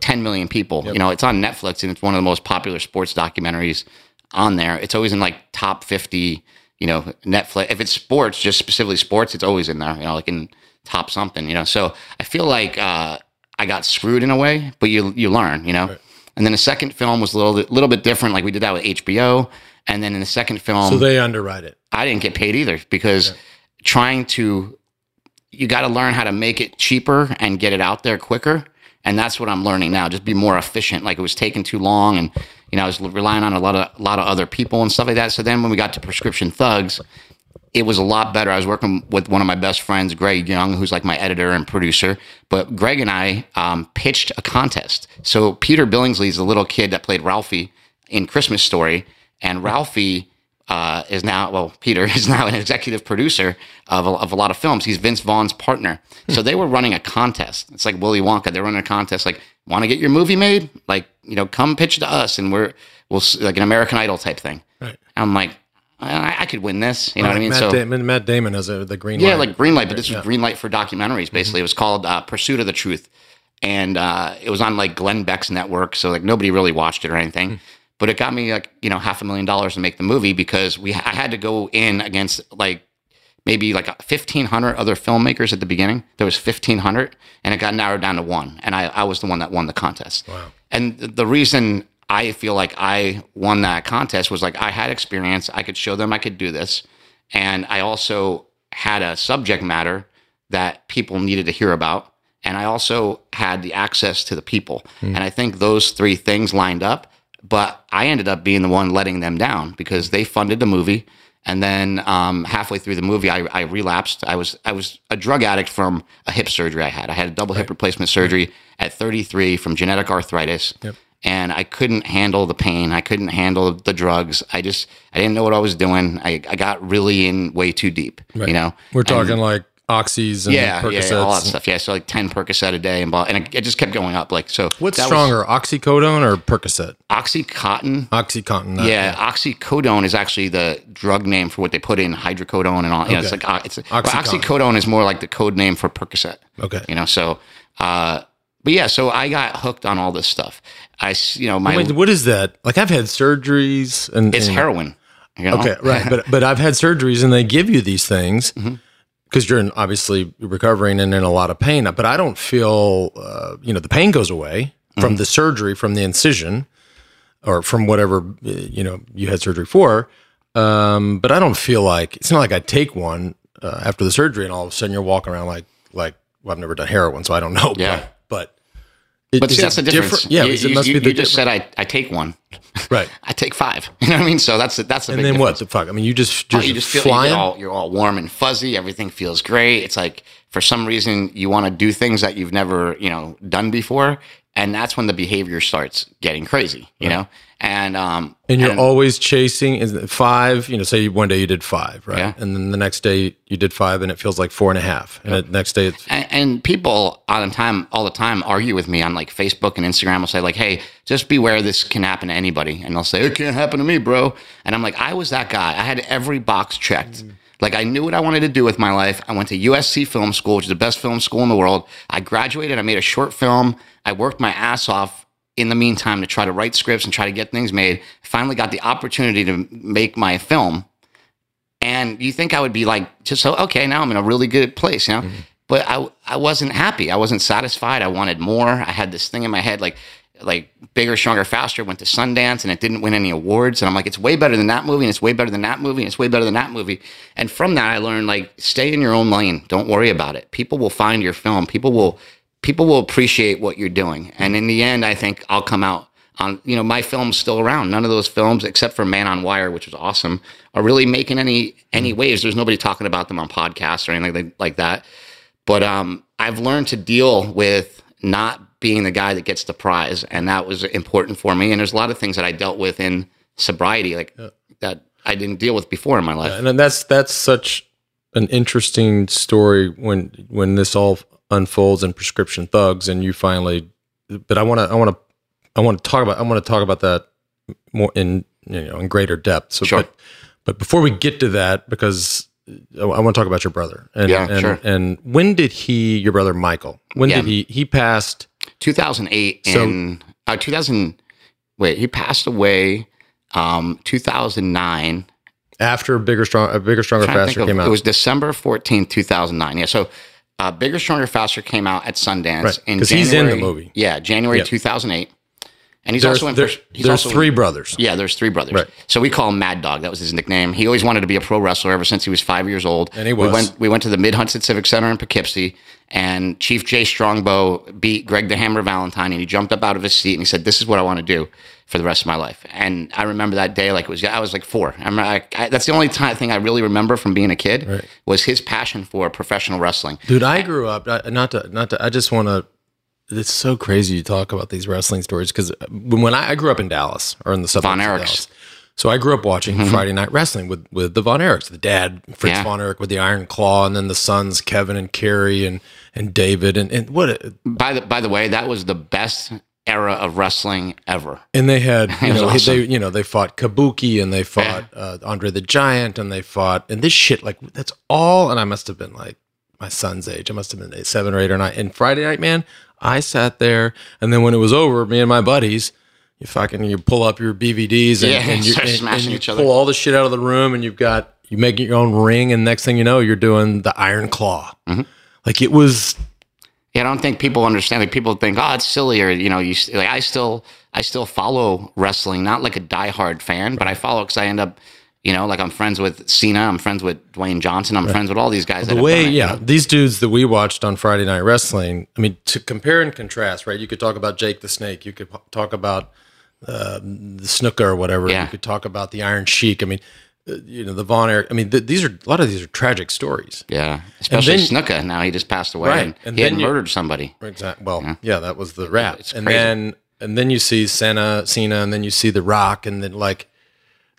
B: 10 million people. You know, it's on Netflix, and it's one of the most popular sports documentaries on there. It's always in like top fifty. You know, Netflix. If it's sports, just specifically sports, it's always in there. You know, like in top something. You know, so I feel like uh, I got screwed in a way, but you you learn. You know. Right. And then the second film was a little little bit different. Like we did that with HBO. And then in the second film,
A: so they underwrite it.
B: I didn't get paid either because yeah. trying to, you got to learn how to make it cheaper and get it out there quicker. And that's what I'm learning now. Just be more efficient. Like it was taking too long, and you know I was relying on a lot of a lot of other people and stuff like that. So then when we got to Prescription Thugs, it was a lot better. I was working with one of my best friends, Greg Young, who's like my editor and producer. But Greg and I um, pitched a contest. So Peter Billingsley is the little kid that played Ralphie in Christmas Story, and Ralphie uh, is now well, Peter is now an executive producer of a, of a lot of films. He's Vince Vaughn's partner. So they were running a contest. It's like Willy Wonka. They're running a contest. Like, want to get your movie made? Like, you know, come pitch to us, and we're we'll like an American Idol type thing. Right. I'm like. I, I could win this, you know what I mean?
A: Matt
B: so
A: Damon, Matt Damon has a, the green light.
B: yeah,
A: light.
B: like green light, but this was green light for documentaries. Basically, mm-hmm. it was called uh, Pursuit of the Truth, and uh, it was on like Glenn Beck's network. So like nobody really watched it or anything. Mm-hmm but it got me like you know half a million dollars to make the movie because we I had to go in against like maybe like 1500 other filmmakers at the beginning there was 1500 and it got narrowed down to one and I, I was the one that won the contest wow. and the reason i feel like i won that contest was like i had experience i could show them i could do this and i also had a subject matter that people needed to hear about and i also had the access to the people mm. and i think those three things lined up but I ended up being the one letting them down because they funded the movie. And then um, halfway through the movie, I, I, relapsed. I was I was a drug addict from a hip surgery I had. I had a double right. hip replacement surgery at 33 from genetic arthritis, yep. and I couldn't handle the pain. I couldn't handle the drugs. I just I didn't know what I was doing. I, I got really in way too deep. Right. You know,
A: we're talking and, like oxys and
B: yeah,
A: Percocets.
B: Yeah, all that stuff. Yeah, so like ten Percocet a day, and and it, it just kept going up. Like so,
A: what's stronger, was, oxycodone or Percocet?
B: Oxycontin.
A: Oxycontin.
B: That, yeah, yeah, oxycodone is actually the drug name for what they put in hydrocodone and all. Okay. You know, it's like uh, it's Oxycontin. oxycodone is more like the code name for Percocet.
A: Okay,
B: you know, so. uh but yeah, so I got hooked on all this stuff. I, you know, my
A: Wait, what is that? Like I've had surgeries and
B: it's
A: and,
B: heroin. You know?
A: Okay, right, but but I've had surgeries and they give you these things, mm-hmm because you're in, obviously recovering and in a lot of pain. But I don't feel, uh, you know, the pain goes away from mm-hmm. the surgery, from the incision, or from whatever you know you had surgery for. Um, but I don't feel like it's not like I take one uh, after the surgery and all of a sudden you're walking around like like well, I've never done heroin, so I don't know.
B: Yeah,
A: but, but
B: it, but see, that's the difference.
A: Yeah,
B: you,
A: it must
B: you,
A: be.
B: you just said I, I take one.
A: Right.
B: I take five. You know what I mean? So that's that's the
A: and then
B: difference.
A: what the fuck? I mean, you just just,
B: oh, you just feel
A: flying.
B: You're all, you're all warm and fuzzy. Everything feels great. It's like for some reason you want to do things that you've never you know done before, and that's when the behavior starts getting crazy. You right. know, and um,
A: and you're and, always chasing is five. You know, say one day you did five, right? Yeah. And then the next day you did five, and it feels like four and a half. And yep. the next day, it's
B: and, and, people all the time, all the time, argue with me on like Facebook and Instagram. Will say like, "Hey, just beware, this can happen to anybody," and they'll say, "It can't happen to me, bro." And I'm like, I was that guy. I had every box checked. Mm. Like I knew what I wanted to do with my life. I went to USC Film School, which is the best film school in the world. I graduated. I made a short film. I worked my ass off in the meantime to try to write scripts and try to get things made. Finally got the opportunity to make my film. And you think I would be like, just so, okay, now I'm in a really good place, you know? Mm-hmm. But I, I wasn't happy. I wasn't satisfied. I wanted more. I had this thing in my head, like, like bigger, stronger, faster. Went to Sundance and it didn't win any awards. And I'm like, it's way better than that movie, and it's way better than that movie, and it's way better than that movie. And from that, I learned like, stay in your own lane. Don't worry about it. People will find your film. People will people will appreciate what you're doing. And in the end, I think I'll come out on, you know, my film's still around. None of those films, except for Man on Wire, which was awesome, are really making any any waves. There's nobody talking about them on podcasts or anything like, like that. But um, I've learned to deal with not being the guy that gets the prize, and that was important for me. And there's a lot of things that I dealt with in sobriety, like yeah. that I didn't deal with before in my life.
A: Yeah, and that's that's such an interesting story when when this all unfolds in prescription thugs and you finally but i want to i want to i want to talk about i want to talk about that more in you know in greater depth so
B: sure.
A: but but before we get to that because i, want to talk about your brother and
B: yeah,
A: and,
B: sure.
A: and when did he your brother michael when yeah. did he he passed
B: 2008 so, in uh, 2000 wait he passed away um, 2009.
A: After bigger, strong, uh, bigger, stronger, faster
B: of-
A: came out.
B: It was December 14th, 2009. Yeah. So uh, Bigger, Stronger, Faster came out at Sundance.
A: Right,
B: in
A: 'cause he's in the movie.
B: Yeah, January
A: Yep.
B: 2008. And he's
A: there's
B: also in.
A: there-
B: Pers- he's
A: there's
B: also in-
A: three brothers.
B: yeah, there's three brothers.
A: Right.
B: So we call him Mad Dog. That was his nickname. He always wanted to be a pro wrestler ever since he was five years old.
A: And he
B: We went, we went to the Mid Hudson Civic Center in Poughkeepsie, and Chief Jay Strongbow beat Greg the Hammer Valentine, and he jumped up out of his seat and he said, "This is what I want to do for the rest of my life." And I remember that day like it was. I was like four. I remember, I, I, that's the only time, thing I really remember from being a kid
A: Right.
B: was his passion for professional wrestling.
A: Dude, I grew up not to not to. I just want to. It's so crazy you talk about these wrestling stories because when, when I, I grew up in Dallas or in the suburbs
B: Von
A: of Dallas, so I grew up watching Friday Night Wrestling with with the Von Erichs, the dad Fritz
B: Yeah.
A: Von Erich with the Iron Claw, and then the sons Kevin and Kerry and and David and and what a,
B: By the by the way, that was the best era of wrestling ever.
A: and they had you know
B: awesome.
A: they you know they fought Kabuki and they fought uh, Andre the Giant and they fought and this shit like that's all and I must have been like my son's age I must have been eight, seven or eight or nine and Friday night man I sat there and then when it was over me and my buddies you fucking you pull up your BVDs and,
B: Yeah,
A: and you,
B: start
A: and, and
B: smashing
A: you
B: each other.
A: pull all the shit out of the room and you've got you make your own ring and next thing you know you're doing the Iron Claw
B: Mm-hmm.
A: like it was
B: Yeah, I don't think people understand. Like people think, oh, it's silly, or you know, you like. I still, I still follow wrestling, not like a diehard fan, but I follow because I end up, you know, like I'm friends with Cena, I'm friends with Dwayne Johnson, I'm friends with all these guys. that
A: the way
B: it, you
A: yeah
B: know?
A: these dudes that we watched on friday night wrestling i mean to compare and contrast right you could talk about jake the snake you could talk about uh, the Snuka or whatever
B: Yeah.
A: you could talk about the iron sheik i mean uh, you know the von erich i mean th- these are a lot of these are tragic stories
B: yeah, especially
A: then-
B: Snuka. Now he just passed away,
A: Right,
B: and,
A: and
B: he had murdered somebody.
A: exactly well yeah. that was the rap
B: It's
A: and
B: crazy.
A: then and then you see Cena, Cena, and then you see The Rock, and then like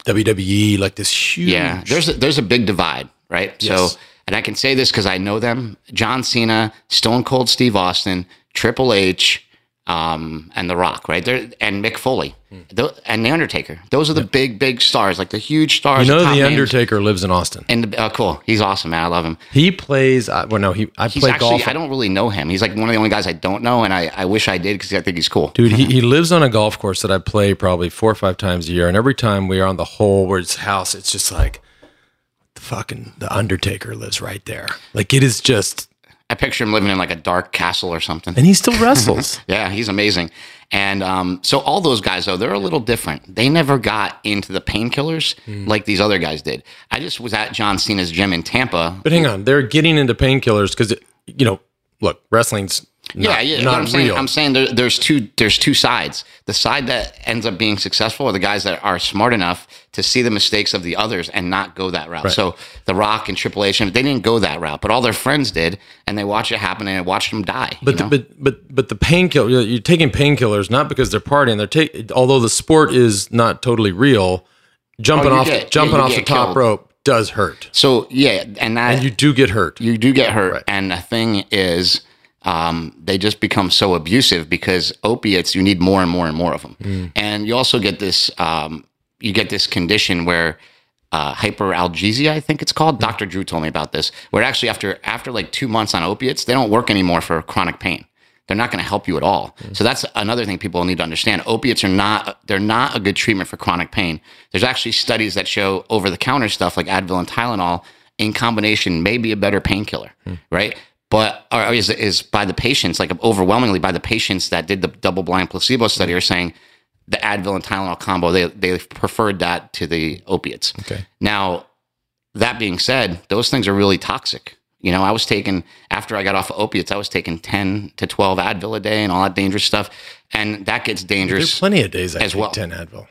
A: WWE, like this huge.
B: Yeah, there's a, there's a big divide, right?
A: Yes.
B: So, and I can say this because I know them: John Cena, Stone Cold Steve Austin, Triple H, um, and The Rock, right? There and Mick Foley,
A: Hmm.
B: Tho- and The Undertaker. Those are the big, big stars, like the huge stars.
A: you know the
B: names.
A: Undertaker lives in Austin.
B: And the, oh, cool, he's awesome, man. I love him.
A: He plays. Uh, well, no, he. I
B: He's
A: play
B: actually
A: golf.
B: I don't really know him. He's like one of the only guys I don't know, and I, I wish I did because I think he's cool.
A: Dude, he, he lives on a golf course that I play probably four or five times a year, and every time we are on the hole where his house, it's just like the fucking the Undertaker lives right there. Like it is just,
B: I picture him living in like a dark castle or something.
A: and he still wrestles.
B: Yeah, he's amazing. And um, so all those guys though, they're a little different. They never got into the painkillers
A: Hmm.
B: like these other guys did. I just was at John Cena's gym in Tampa.
A: but hang on, they're getting into painkillers because you know, look, wrestling's not,
B: yeah, yeah.
A: not
B: I'm saying,
A: real.
B: I'm saying there, there's two there's two sides. The side that ends up being successful are the guys that are smart enough to see the mistakes of the others and not go that route. So The Rock and Triple H, they didn't go that route, but all their friends did, and they watched it happen and watched them die.
A: But
B: you
A: the, but but but the painkiller you're taking painkillers not because they're partying. They're take although the sport is not totally real. Jumping
B: Oh,
A: off
B: get-
A: jumping
B: yeah,
A: off the top
B: killed.
A: rope does hurt,
B: so yeah, and that
A: and you do get hurt.
B: you do get hurt. And the thing is, um, they just become so abusive because opiates, you need more and more and more of them. And you also get this, um, you get this condition where uh, hyperalgesia, I think it's called. Dr. Drew told me about this, where actually after after like two months on opiates, they don't work anymore for chronic pain. They're not going to help you at all. So that's another thing people need to understand. Opiates are not they're not a good treatment for chronic pain. There's actually studies that show over the counter stuff like Advil and Tylenol in combination may be a better painkiller, right? But or is is by the patients like overwhelmingly by the patients that did the double blind placebo study are saying the Advil and Tylenol combo they they preferred that to the opiates.
A: Okay.
B: Now, that being said, those things are really toxic. You know, I was taking after I got off of opiates, I was taking ten to twelve Advil a day and all that dangerous stuff, and that gets dangerous.
A: There's plenty of days I
B: as
A: take
B: well.
A: ten Advil.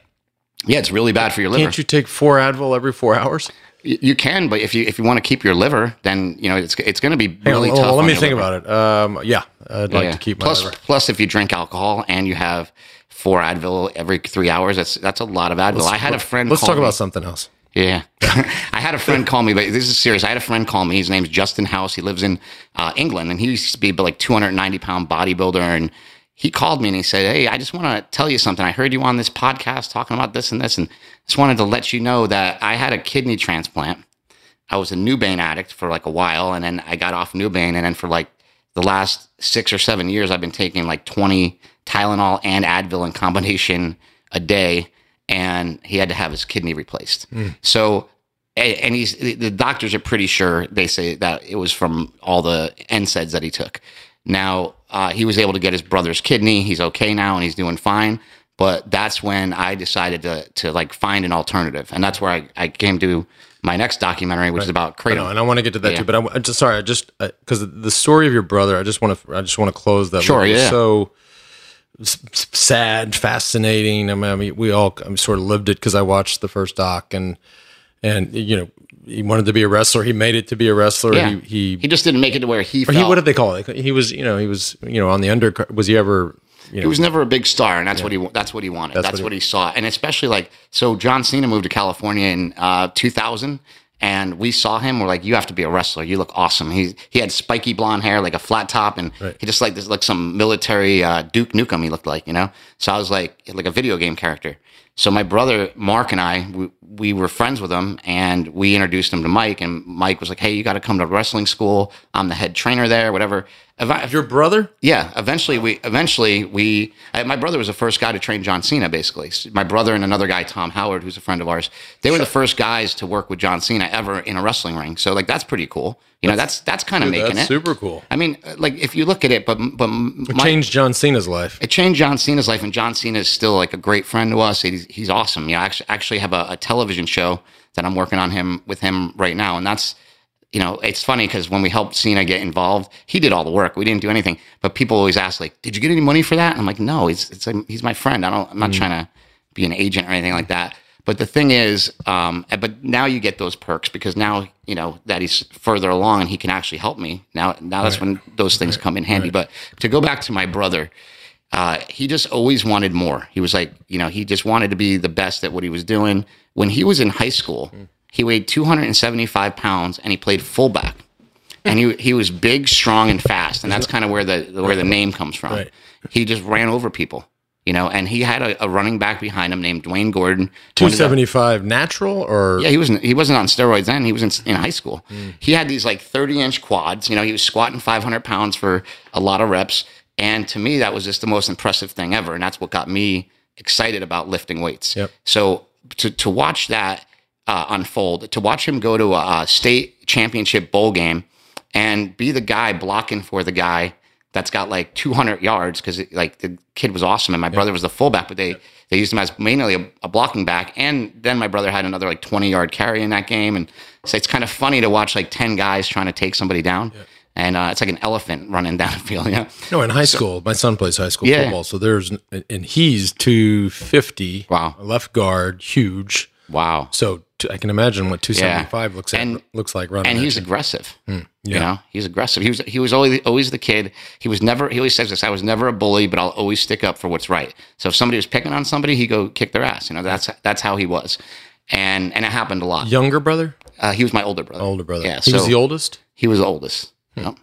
B: Yeah, it's really bad for your liver.
A: Can't you take four Advil every four hours?
B: You, can, but if you if you want to keep your liver, then you know it's it's going to be really
A: on,
B: tough.
A: let
B: on
A: me think
B: liver.
A: about it. Um, yeah, I'd like
B: Yeah.
A: to keep my
B: plus,
A: liver.
B: plus, if you drink alcohol and you have four Advil every three hours, that's that's a lot of Advil. I had a friend.
A: Let's talk
B: me-
A: about something else.
B: Yeah. I had a friend call me, but this is serious. I had a friend call me. His name's Justin House. He lives in uh, England and he used to be like 290 pound bodybuilder. And he called me and he said, Hey, I just want to tell you something. I heard you on this podcast talking about this and this. And just wanted to let you know that I had a kidney transplant. I was a Nubain addict for like a while. And then I got off Nubain. And then for like the last six or seven years, I've been taking like 20 Tylenol and Advil in combination a day. and he had to have his kidney replaced. So, and he's the doctors are pretty sure they say that it was from all the NSAIDs that he took. Now uh, he was able to get his brother's kidney. He's okay now and he's doing fine. But that's when I decided to to like find an alternative, and that's where I, I came to my next documentary, which is about
A: I
B: kratom.
A: know, and I want to get to that
B: Yeah.
A: too. But I, am just sorry. I just because the story of your brother. I just want to. I just want to close that.
B: Sure, yeah.
A: So sad, fascinating. I mean, I mean we all I sort of lived it because I watched the first doc and and you know he wanted to be a wrestler. He made it to be a wrestler.
B: Yeah.
A: He he.
B: He just didn't make it to where he
A: or he what did they call it? He was, you know, he was, you know, on the undercard. Was he ever, you
B: He was never a big star, and that's what he that's what he wanted. That's,
A: what
B: what,
A: he-
B: he, saw, and especially like so. John Cena moved to California in uh, 2000, and we saw him. We're like, you have to be a wrestler. You look awesome. He he had spiky blonde hair, like a flat top, and he just like this like some military uh, Duke Nukem. He looked like you know. So I was like like a video game character. So my brother Mark and I, we, we were friends with him, and we introduced him to Mike. And Mike was like, "Hey, you got to come to wrestling school. I'm the head trainer there. Whatever." If
A: your brother?
B: yeah, eventually we eventually we I, my brother was the first guy to train John Cena basically. My brother and another guy Tom Howard who's a friend of ours. They were the first guys to work with John Cena ever in a wrestling ring. So like that's pretty cool. You know, that's that's kind of making
A: That's
B: it.
A: super cool.
B: I mean, uh, like if you look at it, but but my,
A: Changed John Cena's life.
B: it changed John Cena's life, and John Cena is still like a great friend to us. He's, he's awesome. You know, I actually, actually have a, a television show that I'm working on him with him right now, and that's you know, it's funny because when we helped Cena get involved, he did all the work. We didn't do anything, but people always ask like, "Did you get any money for that?" And I'm like, "No, it's it's like, he's my friend. I don't. I'm not trying to be an agent or anything like that." But the thing is, um, but now you get those perks because now you know that he's further along and he can actually help me. Now, now that's when those things come in handy. But to go back to my brother, uh, he just always wanted more. He was like, you know, he just wanted to be the best at what he was doing. When he was in high school, he weighed 275 pounds and he played fullback. And he he was big, strong, and fast, and that's kind of where the where the name comes from.
A: Right.
B: He just ran over people, you know. And he had a, a running back behind him named Dwayne Gordon.
A: Two seventy five natural or
B: yeah, he wasn't. He wasn't on steroids then. He was in, in high school. He had these like thirty inch quads. You know, he was squatting five hundred pounds for a lot of reps. And to me, that was just the most impressive thing ever. And that's what got me excited about lifting weights.
A: Yep.
B: So to to watch that uh, unfold, to watch him go to a, a state championship bowl game and be the guy blocking for the guy that's got like 200 yards because like the kid was awesome and my brother was the fullback, but they they used him as mainly a, a blocking back. And then my brother had another like 20 yard carry in that game, and so it's kind of funny to watch like 10 guys trying to take somebody down. And uh, it's like an elephant running down the field. Know?
A: no in high school. My son plays high school
B: Yeah.
A: football, so there's and he's two fifty.
B: Wow.
A: left guard, huge.
B: Wow.
A: So I can imagine what two seventy five looks at
B: And-
A: looks like running.
B: and he's aggressive.
A: yeah.
B: You know, he's aggressive. He was he was always always the kid. He was never. He always says this. I was never a bully, but I'll always stick up for what's right. So if somebody was picking on somebody, he go kick their ass. You know, that's that's how he was, and and it happened a lot.
A: younger brother,
B: Uh, he was my older brother.
A: older brother.
B: Yeah,
A: he
B: so
A: was the oldest.
B: he was the oldest. Yep.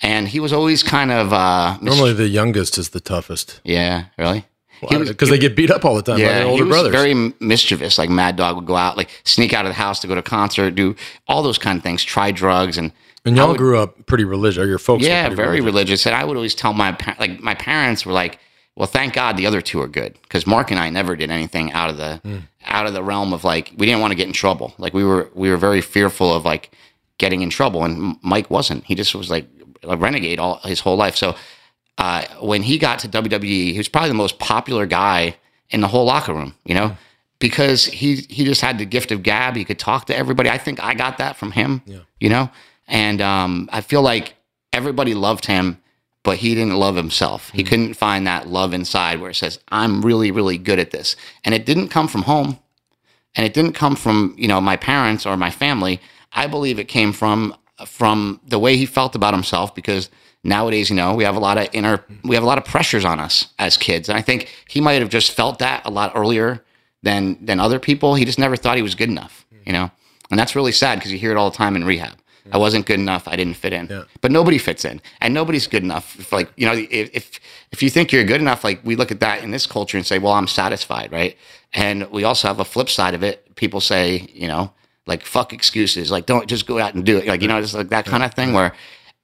B: And he was always kind of uh, mis-
A: Normally, the youngest is the toughest
B: yeah, really.
A: Because they get beat up all the time by
B: yeah,
A: their
B: he
A: older
B: was
A: brothers.
B: very mischievous. Like Mad Dog would go out, like sneak out of the house to go to a concert, do all those kind of things, try drugs, and
A: and y'all
B: would-
A: grew up pretty religious. Or your folks?
B: yeah, very
A: religious.
B: religious. And I would always tell my like my parents were like, "Well, thank God the other two are good," because Mark and I never did anything out of the
A: Hmm.
B: out of the realm of like we didn't want to get in trouble. Like we were we were very fearful of like getting in trouble, and Mike wasn't. He just was like a renegade all his whole life. So uh, when he got to WWE, he was probably the most popular guy in the whole locker room. You know. Because he he just had the gift of gab, he could talk to everybody. I think I got that from him. You know, and um, I feel like everybody loved him, but he didn't love himself. He couldn't find that love inside where it says, I'm really, really good at this. And it didn't come from home. And it didn't come from, you know, my parents or my family. I believe it came from from the way he felt about himself because nowadays, you know, we have a lot of inner we have a lot of pressures on us as kids. And I think he might have just felt that a lot earlier than than other people. He just never thought he was good enough, you know. And that's really sad because you hear it all the time in rehab. I wasn't good enough. I didn't fit in.
A: Yeah.
B: But nobody fits in, and nobody's good enough. If like you know, if if- if you think you're good enough, like we look at that in this culture and say, "Well, I'm satisfied," right? And we also have a flip side of it. People say, you know, like fuck excuses, like don't just go out and do it, like you know, just like that kind of thing where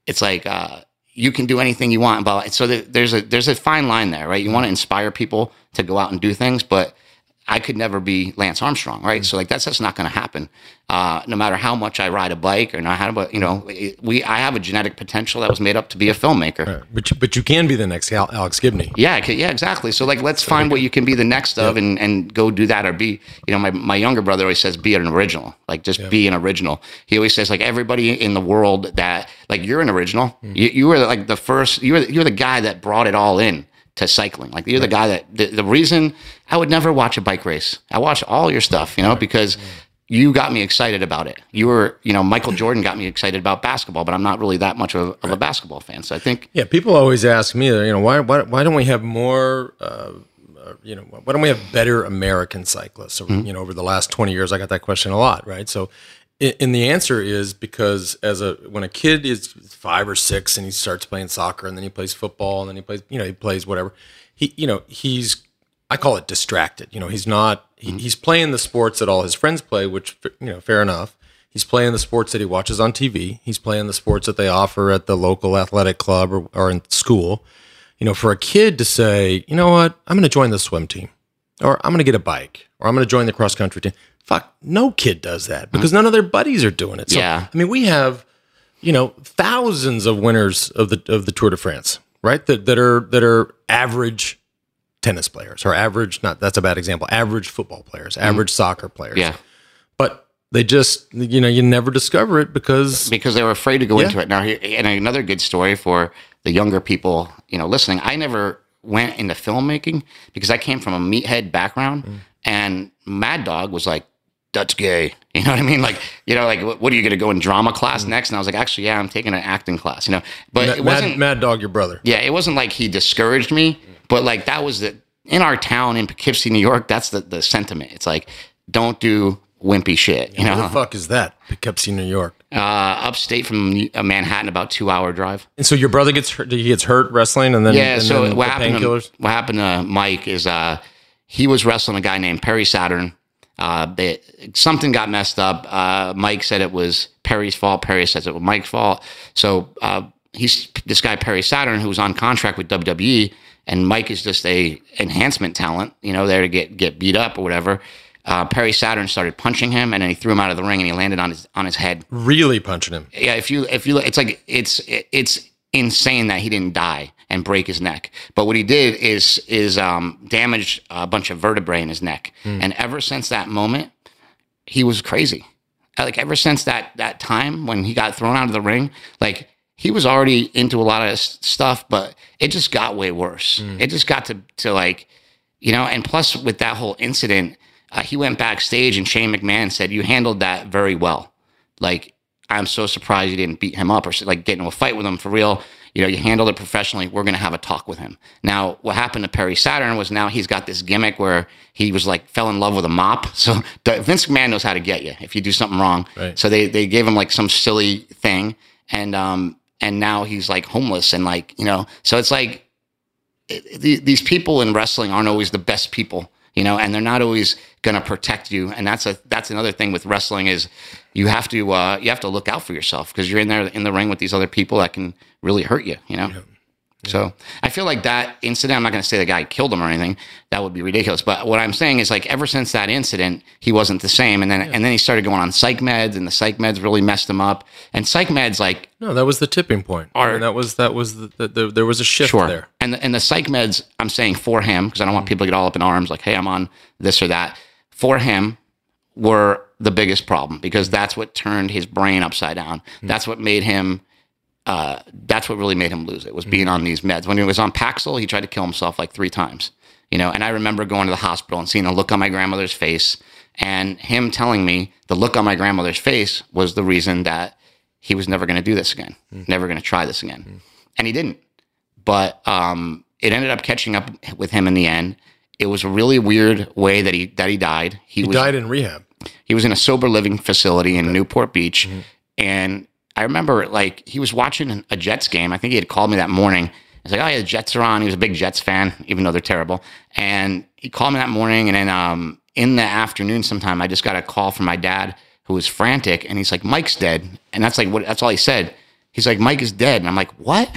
B: it's like uh, you can do anything you want. But so there's a there's a fine line there, right? You want to inspire people to go out and do things, but I could never be Lance Armstrong, right? So like that's just not going to happen. Uh, no matter how much I ride a bike or not how to, you know, we I have a genetic potential that was made up to be a filmmaker.
A: But you, but you can be the next Al- Alex Gibney.
B: Yeah, I could- yeah, exactly. So like, let's find what you can be the next of, and and go do that, or be. You know, my my younger brother always says, be an original. Like, just be an original. He always says, like, everybody in the world that like you're an original. You you were like the first. You were you're the guy that brought it all in to cycling. Like you're the guy that the, the reason I would never watch a bike race. I watch all your stuff, you know, because. You got me excited about it. You were, you know, Michael Jordan got me excited about basketball, but I'm not really that much of, of a basketball fan. So I think
A: Yeah, people always ask me, you know, why why, why don't we have more, uh, uh, you know, why don't we have better American cyclists? Over, You know, over the last twenty years, I got that question a lot, right? So, and the answer is because as a when a kid is five or six and he starts playing soccer and then he plays football and then he plays, you know, he plays whatever, he, you know, he's I call it distracted. You know, he's not. He, mm-hmm. he's playing the sports that all his friends play, which you know, fair enough. He's playing the sports that he watches on TV. He's playing the sports that they offer at the local athletic club or, or in school. You know, for a kid to say, you know what, I'm going to join the swim team, or I'm going to get a bike, or I'm going to join the cross country team. Fuck, no kid does that because none of their buddies are doing it. So,
B: Yeah.
A: I mean, we have, you know, thousands of winners of the of the Tour de France, right? That that are that are average tennis players or average not that's a bad example average football players average soccer players
B: yeah.
A: but they just you know you never discover it because
B: because they were afraid to go
A: Yeah.
B: into it. Now, and another good story for the younger people, you know, listening. I never went into filmmaking because I came from a meathead background,
A: Mm.
B: and Mad Dog was like, "That's gay." You know what I mean? Like, you know, like, what what are you going to go in drama class next? And I was like, actually, yeah, I'm taking an acting class. You know, but it
A: Mm.
B: wasn't.
A: mad dog your brother
B: Yeah, it wasn't like he discouraged me, but like that was the in our town in Poughkeepsie, New York. That's the the sentiment. It's like, don't do wimpy shit. You
A: where
B: know,
A: the fuck is that poughkeepsie new york
B: uh, upstate from uh, Manhattan, about two hour drive.
A: and so your brother gets hurt he gets hurt wrestling and then
B: Yeah.
A: and
B: So
A: then
B: what
A: the
B: happened? To, what happened to Mike is uh, he was wrestling a guy named Perry Saturn. Uh, they, something got messed up. Uh, Mike said it was Perry's fault. Perry says it was Mike's fault. So uh, he's this guy Perry Saturn who was on contract with WWE, and Mike is just a enhancement talent, you know, there to get get beat up or whatever. Uh, Perry Saturn started punching him, and then he threw him out of the ring, and he landed on his on his head
A: really punching him
B: yeah if you if you it's like it's it's insane that he didn't die and break his neck. But what he did is is um damage a bunch of vertebrae in his neck. And ever since that moment he was crazy. Like ever since that that time when he got thrown out of the ring like he was already into a lot of stuff but it just got way worse. It just got to to like you know and plus with that whole incident uh, he went backstage and Shane McMahon said you handled that very well. Like I'm so surprised you didn't beat him up or like get into a fight with him for real. You know, you handled it professionally. We're going to have a talk with him. Now, what happened to Perry Saturn was now he's got this gimmick where he was like fell in love with a mop. So the, Vince McMahon knows how to get you if you do something wrong.
A: Right.
B: So they they gave him like some silly thing, and um and now he's like homeless and like you know. So it's like it- the- these people in wrestling aren't always the best people, you know, and they're not always going to protect you. And that's a that's another thing with wrestling is you have to uh, you have to look out for yourself because you're in there in the ring with these other people that can really hurt you, you know. So I feel like that incident. I'm not going to say the guy killed him or anything. That would be ridiculous. But what I'm saying is like ever since that incident, he wasn't the same. And then and then he started going on psych meds, and the psych meds really messed him up. And psych meds like
A: no that was the tipping point
B: Are-
A: and that was that was the, the, the there was a shift
B: Sure.
A: there
B: And the, and the psych meds, I'm saying for him because I don't want people to get all up in arms like, hey, I'm on this or that. For him, were the biggest problem because that's what turned his brain upside down. That's what made him. Uh, that's what really made him lose it was being on these meds. When he was on Paxil, he tried to kill himself like three times. You know, and I remember going to the hospital and seeing the look on my grandmother's face, and him telling me the look on my grandmother's face was the reason that he was never going to do this again, never going to try this again, and he didn't but um, it ended up catching up with him in the end. It was a really weird way that he that he died. He,
A: he
B: was
A: died in rehab
B: he was in a sober living facility in Newport Beach, and I remember like he was watching a Jets game. I think he had called me that morning. He's like, "Oh yeah, the Jets are on." He was a big Jets fan, even though they're terrible. And he called me that morning, and then um, in the afternoon, sometime, I just got a call from my dad, who was frantic, and he's like, "Mike's dead," and that's like what that's all he said. He's like, "Mike is dead," and I'm like, "What?"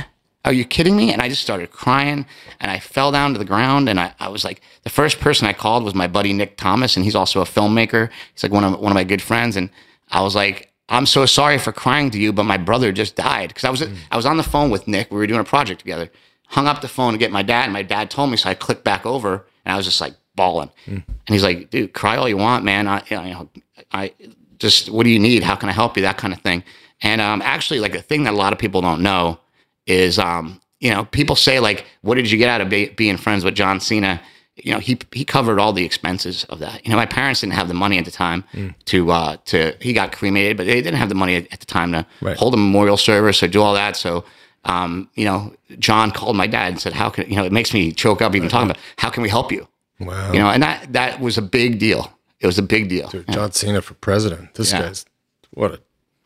B: Are you kidding me? And I just started crying and I fell down to the ground. And I, I was like, the first person I called was my buddy Nick Thomas, and he's also a filmmaker. He's like one of one of my good friends. And I was like, I'm so sorry for crying to you, but my brother just died. Because I was I was on the phone with Nick. We were doing a project together. Hung up the phone to get my dad, and my dad told me, so I clicked back over, and I was just like bawling. And he's like, "Dude, cry all you want, man. I, you know, I just, what do you need? How can I help you? That kind of thing." And um, actually, like a thing that a lot of people don't know is, um, you know, people say like, "What did you get out of be- being friends with John Cena?" You know, he he covered all the expenses of that. You know, my parents didn't have the money at the time to uh, to. He got cremated, but they didn't have the money at, at the time to
A: Right.
B: hold a memorial service or do all that. So, um, you know, John called my dad and said, "How can you know?" It makes me choke up even talking about how can we help you?
A: Wow.
B: You know, and that that was a big deal. It was a big deal.
A: Dude, John Cena for president. This
B: Yeah.
A: guy's what a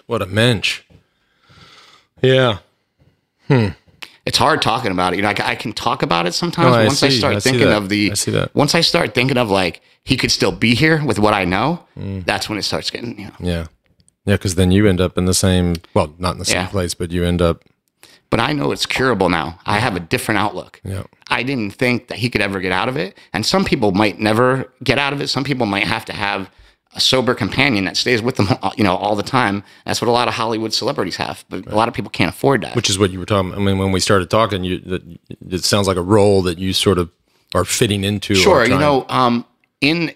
A: what a mensch. Yeah.
B: It's hard talking about it. You know, I, I can talk about it sometimes.
A: No, I
B: once I start
A: I
B: thinking of the,
A: I see that.
B: once I start thinking of like he could still be here with what I know,
A: Mm.
B: that's when it starts getting. You know,
A: Yeah. Yeah, because then you end up in the same well, not in the same
B: Yeah.
A: place, but you end up
B: but I know it's curable now. I have a different outlook.
A: Yeah.
B: I didn't think that he could ever get out of it, and some people might never get out of it. Some people might have to have a sober companion that stays with them, you know, all the time. That's what a lot of Hollywood celebrities have, but a lot of people can't afford that.
A: which is what you were talking I mean when we started talking, you it sounds like a role that you sort of are fitting into.
B: Sure, you know, um, in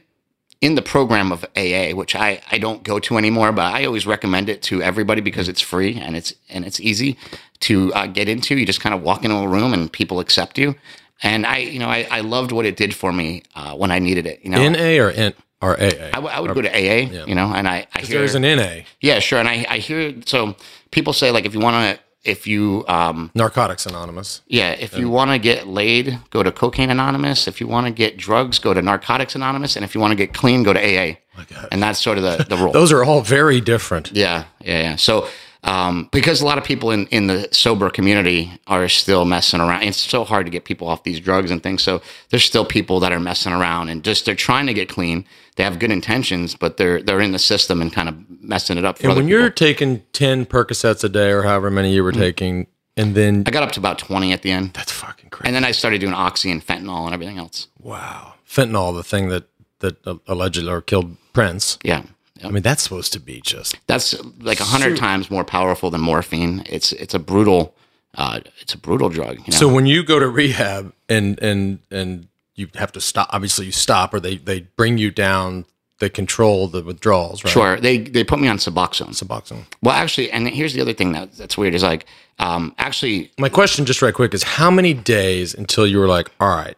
B: in the program of AA, which I, I don't go to anymore, but I always recommend it to everybody because it's free and it's and it's easy to uh, get into. You just kind of walk into a room and people accept you. And I, you know, I, I loved what it did for me uh, when I needed it. You know,
A: NA or N or AA?
B: I, w- I would go to AA, yeah. you know, and I, I hear
A: There's an NA,
B: yeah, sure, and I, I hear so people say like if you want to if you um
A: Narcotics Anonymous.
B: yeah if you want to get laid go to Cocaine Anonymous if you want to get drugs go to Narcotics Anonymous and if you want to get clean go to AA
A: God.
B: and that's sort of the the rule
A: Those are all very different.
B: yeah yeah yeah so um, because a lot of people in, in the sober community are still messing around. It's so hard to get people off these drugs and things. So there's still people that are messing around and just they're trying to get clean. They have good intentions, but they're they're in the system and kind of messing it up. For
A: And when you're taking 10 Percocets a day or however many you were taking, and then
B: I got up to about 20 at the end.
A: that's fucking crazy.
B: And then I started doing oxy and fentanyl and everything else.
A: wow. Fentanyl, the thing that, that uh, allegedly or killed Prince.
B: Yeah.
A: I mean, that's supposed to be just
B: That's like a hundred times more powerful than morphine. It's it's a brutal uh, it's a brutal drug. You know?
A: So when you go to rehab and and and you have to stop, obviously you stop, or they they bring you down. They control the withdrawals, right?
B: sure, they they put me on Suboxone.
A: Suboxone.
B: Well, actually, and here's the other thing that that's weird is like, um, actually,
A: My question, just right quick, is how many days until you were like, all right,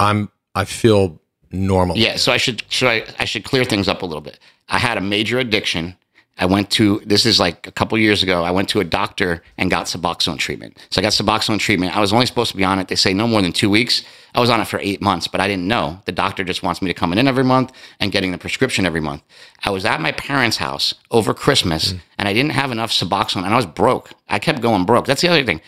A: I'm I feel normal.
B: yeah. So I should should I I should clear things up a little bit. I had a major addiction. I went to this is like a couple years ago. I went to a doctor and got Suboxone treatment. So I got Suboxone treatment. I was only supposed to be on it. They say no more than two weeks. I was on it for eight months, but I didn't know. The doctor just wants me to come in every month and getting the prescription every month. I was at my parents' house over Christmas mm. and I didn't have enough Suboxone and I was broke. I kept going broke. That's the other thing.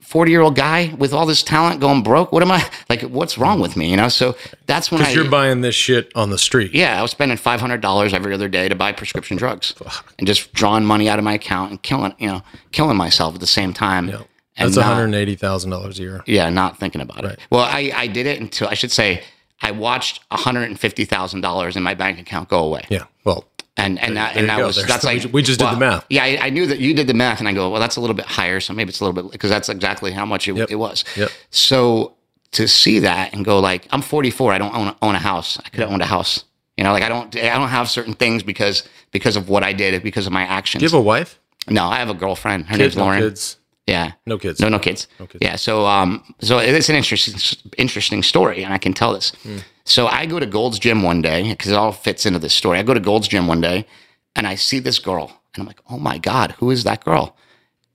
B: 40 year old guy with all this talent going broke. What am I like? What's wrong with me? You know? So that's when I,
A: because you're buying this shit on the street.
B: yeah, I was spending five hundred dollars every other day to buy prescription drugs, and just drawing money out of my account and killing, you know, killing myself at the same time. And
A: That's one hundred eighty thousand dollars a year.
B: yeah, not thinking about it. Well, I, I did it until I should say I watched one hundred and fifty thousand dollars in my bank account go away.
A: Yeah. Well,
B: And and that and that was
A: There's-
B: that's like
A: we just did the math.
B: Yeah, I, I knew that you did the math, and I go, well, that's a little bit higher, so maybe it's a little bit because that's exactly how much it,
A: Yep.
B: it was.
A: Yep.
B: So to see that and go like, I'm 44, I don't own, own a house. I could have owned a house. You know, like I don't I don't have certain things because because of what I did, because of my actions.
A: do you have a wife?
B: no, I have a girlfriend. Her
A: Kids?
B: name's
A: No
B: Lauren.
A: kids.
B: Yeah.
A: No kids.
B: No, no kids.
A: kids.
B: Yeah. So, um, so it's an interesting, interesting story, and I can tell this.
A: Hmm.
B: So I go to Gold's Gym one day because it all fits into this story. I go to Gold's Gym one day, and I see this girl, and I'm like, "Oh my god, who is that girl?"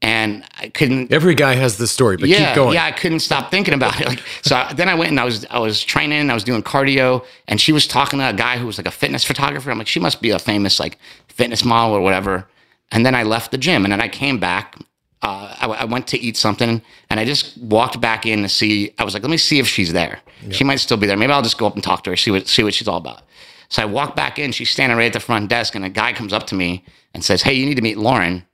B: And I couldn't.
A: Every guy has this story, but
B: yeah,
A: keep going.
B: yeah, I couldn't stop thinking about it. Like, so I- then I went and I was I was training, I was doing cardio, and she was talking to a guy who was like a fitness photographer. I'm like, she must be a famous like fitness model or whatever. And then I left the gym, and then I came back. Uh, I, I went to eat something, and I just walked back in to see. I was like, let me see if she's there. She might still be there. Maybe I'll just go up and talk to her, see what see what she's all about. So I walk back in. She's standing right at the front desk, and a guy comes up to me and says, "Hey, you need to meet Lauren."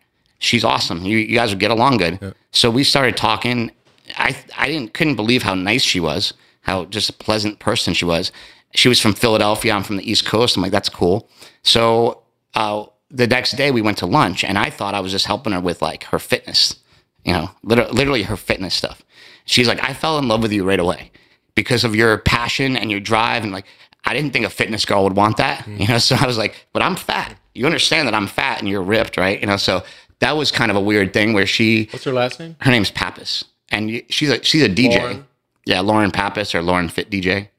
B: she's awesome. You, you guys would get along good. So we started talking, I I didn't couldn't believe how nice she was, how just a pleasant person she was. She was from Philadelphia. I'm from the East Coast. I'm like, that's cool. So uh, the next day we went to lunch, and I thought I was just helping her with like her fitness, you know, literally, literally her fitness stuff. She's like, I fell in love with you right away because of your passion and your drive, and like I didn't think a fitness girl would want that, you know. So I was like, but I'm fat. You understand that I'm fat and you're ripped, right? You know, so that was kind of a weird thing where she
A: What's her last name?
B: her name's Pappas, and she's a she's a DJ.
A: Lauren?
B: Yeah, Lauren Pappas or Lauren Fit DJ.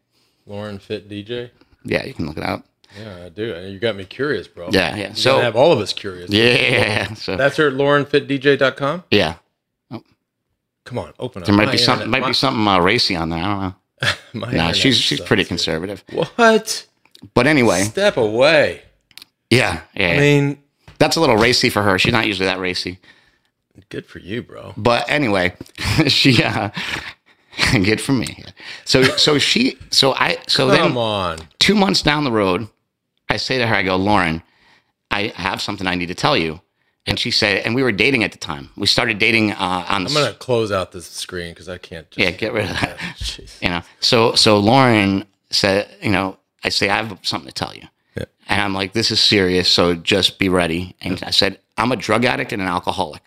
A: Lauren Fit DJ.
B: Yeah, you can look it up.
A: Yeah, I do. You got me curious, bro.
B: Yeah, yeah.
A: You
B: So
A: have all of us curious.
B: yeah, so
A: That's her laurenfitdj.com.
B: yeah,
A: Come on, open up.
B: there might
A: My
B: be something might be something uh, racy on there. I don't know.
A: my- my
B: No, she's she's pretty conservative.
A: What?
B: But anyway,
A: Step away.
B: yeah, yeah,
A: I mean,
B: that's a little racy for her. She's not usually that racy.
A: good for you, bro.
B: But anyway, she uh, good for me. So so she so I so
A: Come
B: then
A: on.
B: two months down the road, I say to her, I go, Lauren, I have something I need to tell you. And she said, and we were dating at the time. We started dating uh, on the
A: I'm gonna close out this screen because I can't. Just,
B: yeah, get rid of that.
A: Jeez.
B: You know, so so Lauren said, you know, I say I have something to tell you,
A: Yeah.
B: and I'm like, this is serious, so just be ready. And I said, I'm a drug addict and an alcoholic.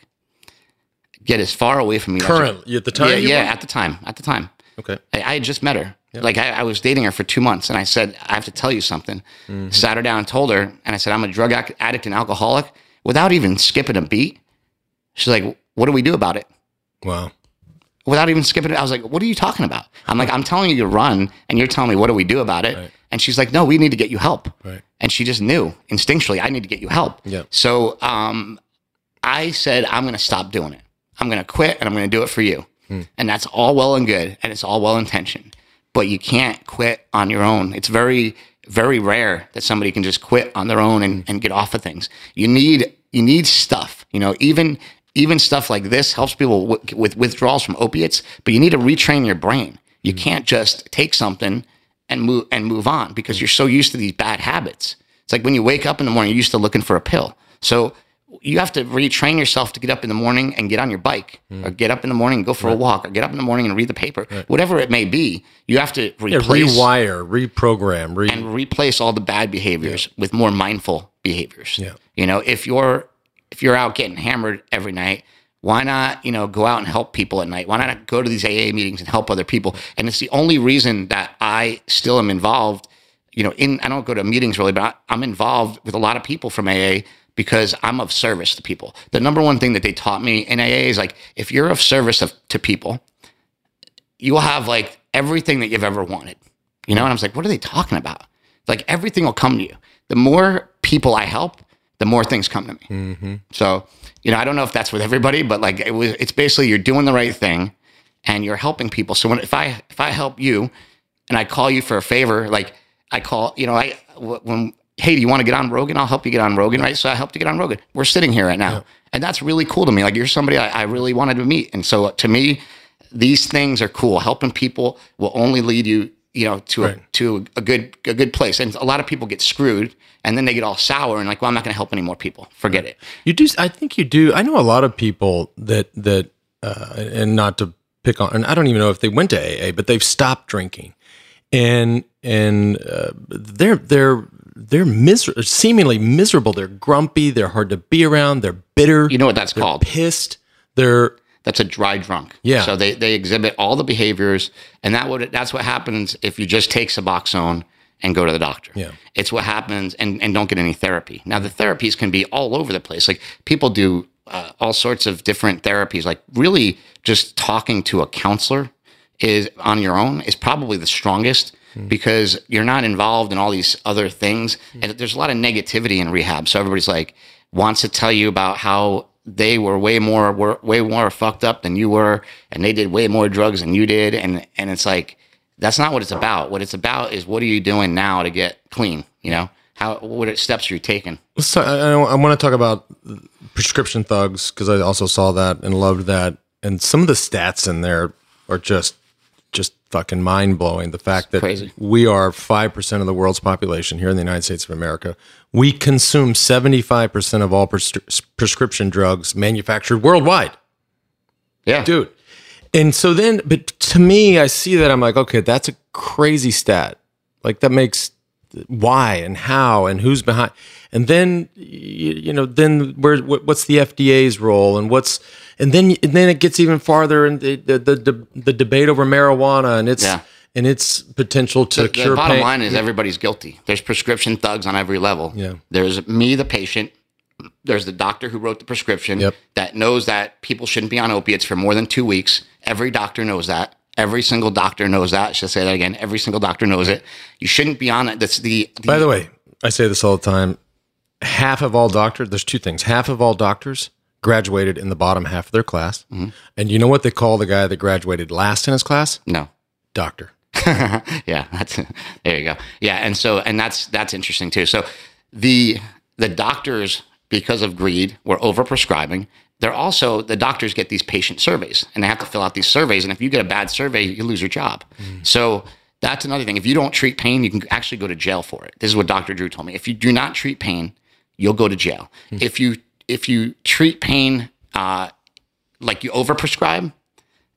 B: Get as far away from me. as you-
A: at the time.
B: yeah, yeah, at the time, at the time.
A: Okay.
B: I, I had just met her. Like I, I was dating her for two months, and I said, I have to tell you something.
A: Mm-hmm.
B: Sat her down and told her, and I said, I'm a drug addict and alcoholic, without even skipping a beat. She's like, What do we do about it?
A: Wow.
B: Without even skipping it, I was like, What are you talking about? I'm like, I'm telling you to run, and you're telling me what do we do about it?
A: Right.
B: And she's like, No, we need to get you help.
A: Right.
B: And she just knew instinctually, I need to get you help.
A: Yeah.
B: So um, I said, I'm going to stop doing it. I'm going to quit and I'm going to do it for you.
A: Hmm.
B: And that's all well and good and it's all well intentioned. But you can't quit on your own. It's very, very rare that somebody can just quit on their own and, and get off of things. You need you need stuff. You know, even even stuff like this helps people w- with withdrawals from opiates. But you need to retrain your brain. You mm-hmm. can't just take something and move and move on because mm-hmm. you're so used to these bad habits. It's like when you wake up in the morning, you're used to looking for a pill. So you have to retrain yourself to get up in the morning and get on your bike, hmm. or get up in the morning and go for a walk, or get up in the morning and read the paper, whatever it may be. You have to
A: Yeah, rewire, reprogram, re-
B: and replace all the bad behaviors with more mindful behaviors.
A: Yeah.
B: You know, if you're if you're out getting hammered every night, why not, you know, go out and help people at night? Why not go to these AA meetings and help other people? And it's the only reason that I still am involved, you know, in I don't go to meetings really, but I, I'm involved with a lot of people from AA because I'm of service to people. The number one thing that they taught me in AA is like if you're of service of, to people, you will have like everything that you've ever wanted. You know, and I was like, what are they talking about? Like everything will come to you. The more people I help, the more things come to me. Mm-hmm. So, you know, I don't know if that's with everybody, but like it was, it's basically you're doing the right thing and you're helping people. So when if I if I help you and I call you for a favor, like I call, you know, I when hey, do you want to get on Rogan? I'll help you get on Rogan, right? So I helped you get on Rogan. We're sitting here right now, and that's really cool to me. Like you're somebody I, I really wanted to meet, and so to me, these things are cool. Helping people will only lead you, you know, to
A: Right.
B: a to a good a good place. And a lot of people get screwed, and then they get all sour and like, well, I'm not going to help any more people. Forget it.
A: You do. I think you do. I know a lot of people that that, uh, and not to pick on, and I don't even know if they went to AA, but they've stopped drinking, and and uh, they're they're they're miser- seemingly miserable. They're grumpy. They're hard to be around. They're bitter.
B: You know what that's called?
A: pissed. They're
B: That's a dry drunk.
A: Yeah.
B: So they, they exhibit all the behaviors, and that would that's what happens if you just take Suboxone and go to the doctor.
A: Yeah.
B: It's what happens, and, and don't get any therapy. Now the therapies can be all over the place. Like people do uh, all sorts of different therapies. Like really, just talking to a counselor is on your own is probably the strongest Hmm. because you're not involved in all these other things, hmm. and there's a lot of negativity in rehab. So everybody's like wants to tell you about how they were way more were way more fucked up than you were, and they did way more drugs than you did, and and it's like that's not what it's about. What it's about is what are you doing now to get clean? You know how what steps are you taking?
A: Let's I, I want to talk about prescription thugs because I also saw that and loved that, and some of the stats in there are just fucking mind blowing. The fact that
B: crazy.
A: we are five percent of the world's population here in the United States of America. We consume seventy five percent of all pres- prescription drugs manufactured worldwide,
B: Yeah,
A: dude. And so then, but to me, I see that I'm like, okay, that's a crazy stat. Like that makes why and how and who's behind. And then, you, know, then where what, what's the FDA's role and what's and then and then it gets even farther in the the the, the, the debate over marijuana and its
B: Yeah.
A: and its potential to
B: the
A: cure
B: bottom
A: pain.
B: line is everybody's guilty. There's prescription thugs on every level.
A: Yeah.
B: There's me, the patient. There's the doctor who wrote the prescription
A: Yep.
B: that knows that people shouldn't be on opiates for more than two weeks. Every doctor knows that. Every single doctor knows that. I should say that again. Every single doctor knows it. You shouldn't be on it. That's the, the
A: By the way, I say this all the time. Half of all doctors, there's two things. Half of all doctors graduated in the bottom half of their class.
B: Mm-hmm.
A: And you know what they call the guy that graduated last in his class?
B: no.
A: Doctor.
B: yeah, that's there you go. Yeah, and so and that's that's interesting too. So the the doctors, because of greed, were overprescribing. They're also the doctors get these patient surveys, and they have to fill out these surveys. And if you get a bad survey, you lose your job. So that's another thing. If you don't treat pain, you can actually go to jail for it. This is what Dr. Drew told me. If you do not treat pain, you'll go to jail. If you if you treat pain uh, like you overprescribe,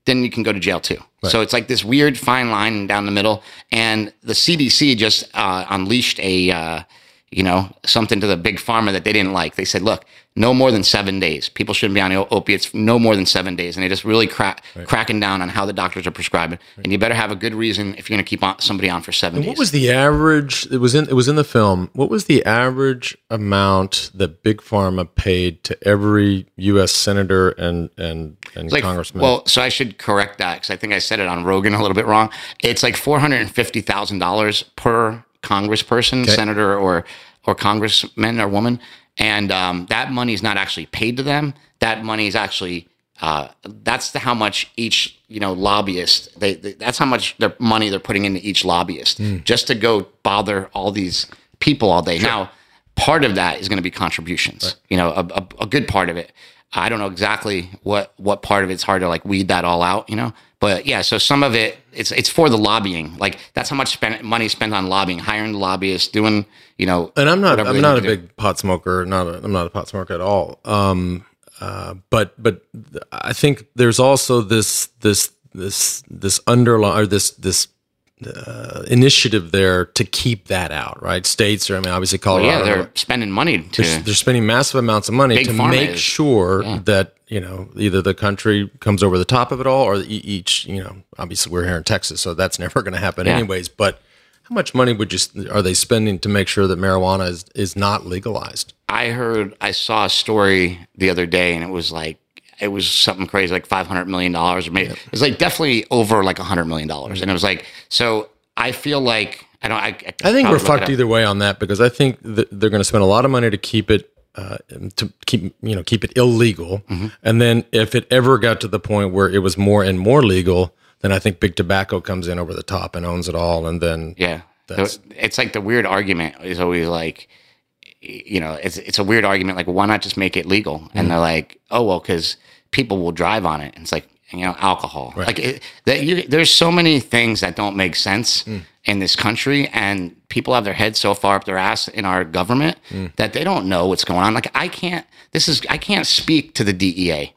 B: then you can go to jail too. So it's like this weird fine line down the middle. And the CDC just uh, unleashed a, uh, you know, something to the big pharma that they didn't like. They said, look, no more than seven days. People shouldn't be on opiates no more than seven days. And they just really crack, cracking down on how the doctors are prescribing. And you better have a good reason if you're going to keep on, somebody on for seven days.
A: What was the average? It was in it was in the film. What was the average amount that Big Pharma paid to every U.S. senator and and and
B: like,
A: congressman?
B: Well, so I should correct that because I think I said it on Rogan a little bit wrong. It's like four hundred and fifty thousand dollars per congressperson, senator, or or congressman or woman, and um, that money is not actually paid to them. That money is actually uh, that's the, how much each you know lobbyist they, they that's how much their money they're putting into each lobbyist just to go bother all these people all day. Now, part of that is going to be contributions. You know, a, a, a good part of it. I don't know exactly what what part of it's hard to like weed that all out, you know. But yeah, so some of it it's it's for the lobbying. Like that's how much spent money spent on lobbying, hiring the lobbyists, doing you know.
A: and I'm not I'm not a
B: do.
A: big pot smoker. Not a, I'm not a pot smoker at all. Um, uh, but but I think there's also this this this this underlying or this this uh, initiative there to keep that out, right? States, are, I mean, obviously Colorado.
B: Yeah, they're spending money to.
A: they're spending massive amounts of money to make
B: is.
A: sure that you know either the country comes over the top of it all, or each you know obviously we're here in Texas, so that's never going to happen
B: Yeah.
A: anyways. But how much money would you are they spending to make sure that marijuana is is not legalized?
B: I heard, I saw a story the other day, and it was like, it was something crazy, like five hundred million dollars, or maybe it was like definitely over like a hundred million dollars, and it was like, so I feel like I don't. I,
A: I think we're
B: I'll look it
A: fucked either way on that because I think that they're going to spend a lot of money to keep it uh, to keep you know keep it illegal,
B: Mm-hmm.
A: and then if it ever got to the point where it was more and more legal, then I think big tobacco comes in over the top and owns it all, and then
B: Yeah,
A: That's-
B: it's like the weird argument is always like, you know, it's it's a weird argument. Like, why not just make it legal?
A: Mm-hmm.
B: And they're like, oh well, because people will drive on it. And it's like you know, alcohol. Like it, that. You, there's so many things that don't make sense
A: Mm.
B: in this country, and people have their heads so far up their ass in our government
A: Mm.
B: that they don't know what's going on. Like I can't. This is I can't speak to the DEA.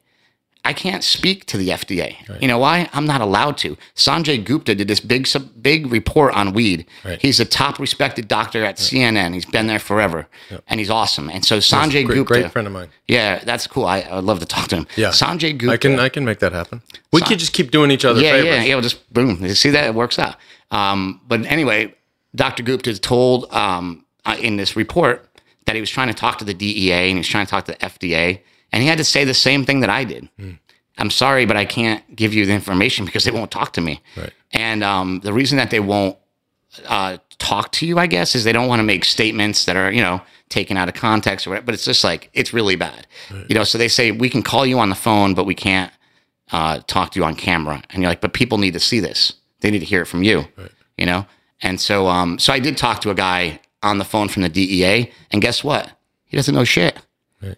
B: I can't speak to the FDA. You know why? I'm not allowed to. Sanjay Gupta did this big big report on weed.
A: Right.
B: He's a top respected doctor at CNN. He's been there forever, and he's awesome. And so Sanjay
A: great,
B: Gupta,
A: great friend of mine.
B: yeah, that's cool. I, I would love to talk to him.
A: Yeah,
B: Sanjay Gupta.
A: I can I can make that happen. We could just keep doing each other
B: yeah,
A: favors.
B: yeah, yeah. We'll just boom. You see that it works out. Um, but anyway, Dr. Gupta told um, uh, in this report that he was trying to talk to the DEA and he was trying to talk to the FDA, and he had to say the same thing that I did.
A: Hmm.
B: I'm sorry, but I can't give you the information because they won't talk to me.
A: Right.
B: And um, the reason that they won't uh, talk to you, I guess, is they don't want to make statements that are, you know, taken out of context or whatever. But it's just like it's really bad, you know. So they say we can call you on the phone, but we can't uh, talk to you on camera. And you're like, but people need to see this. They need to hear it from you, you know. And so, um, so I did talk to a guy on the phone from the DEA, and guess what? He doesn't know shit.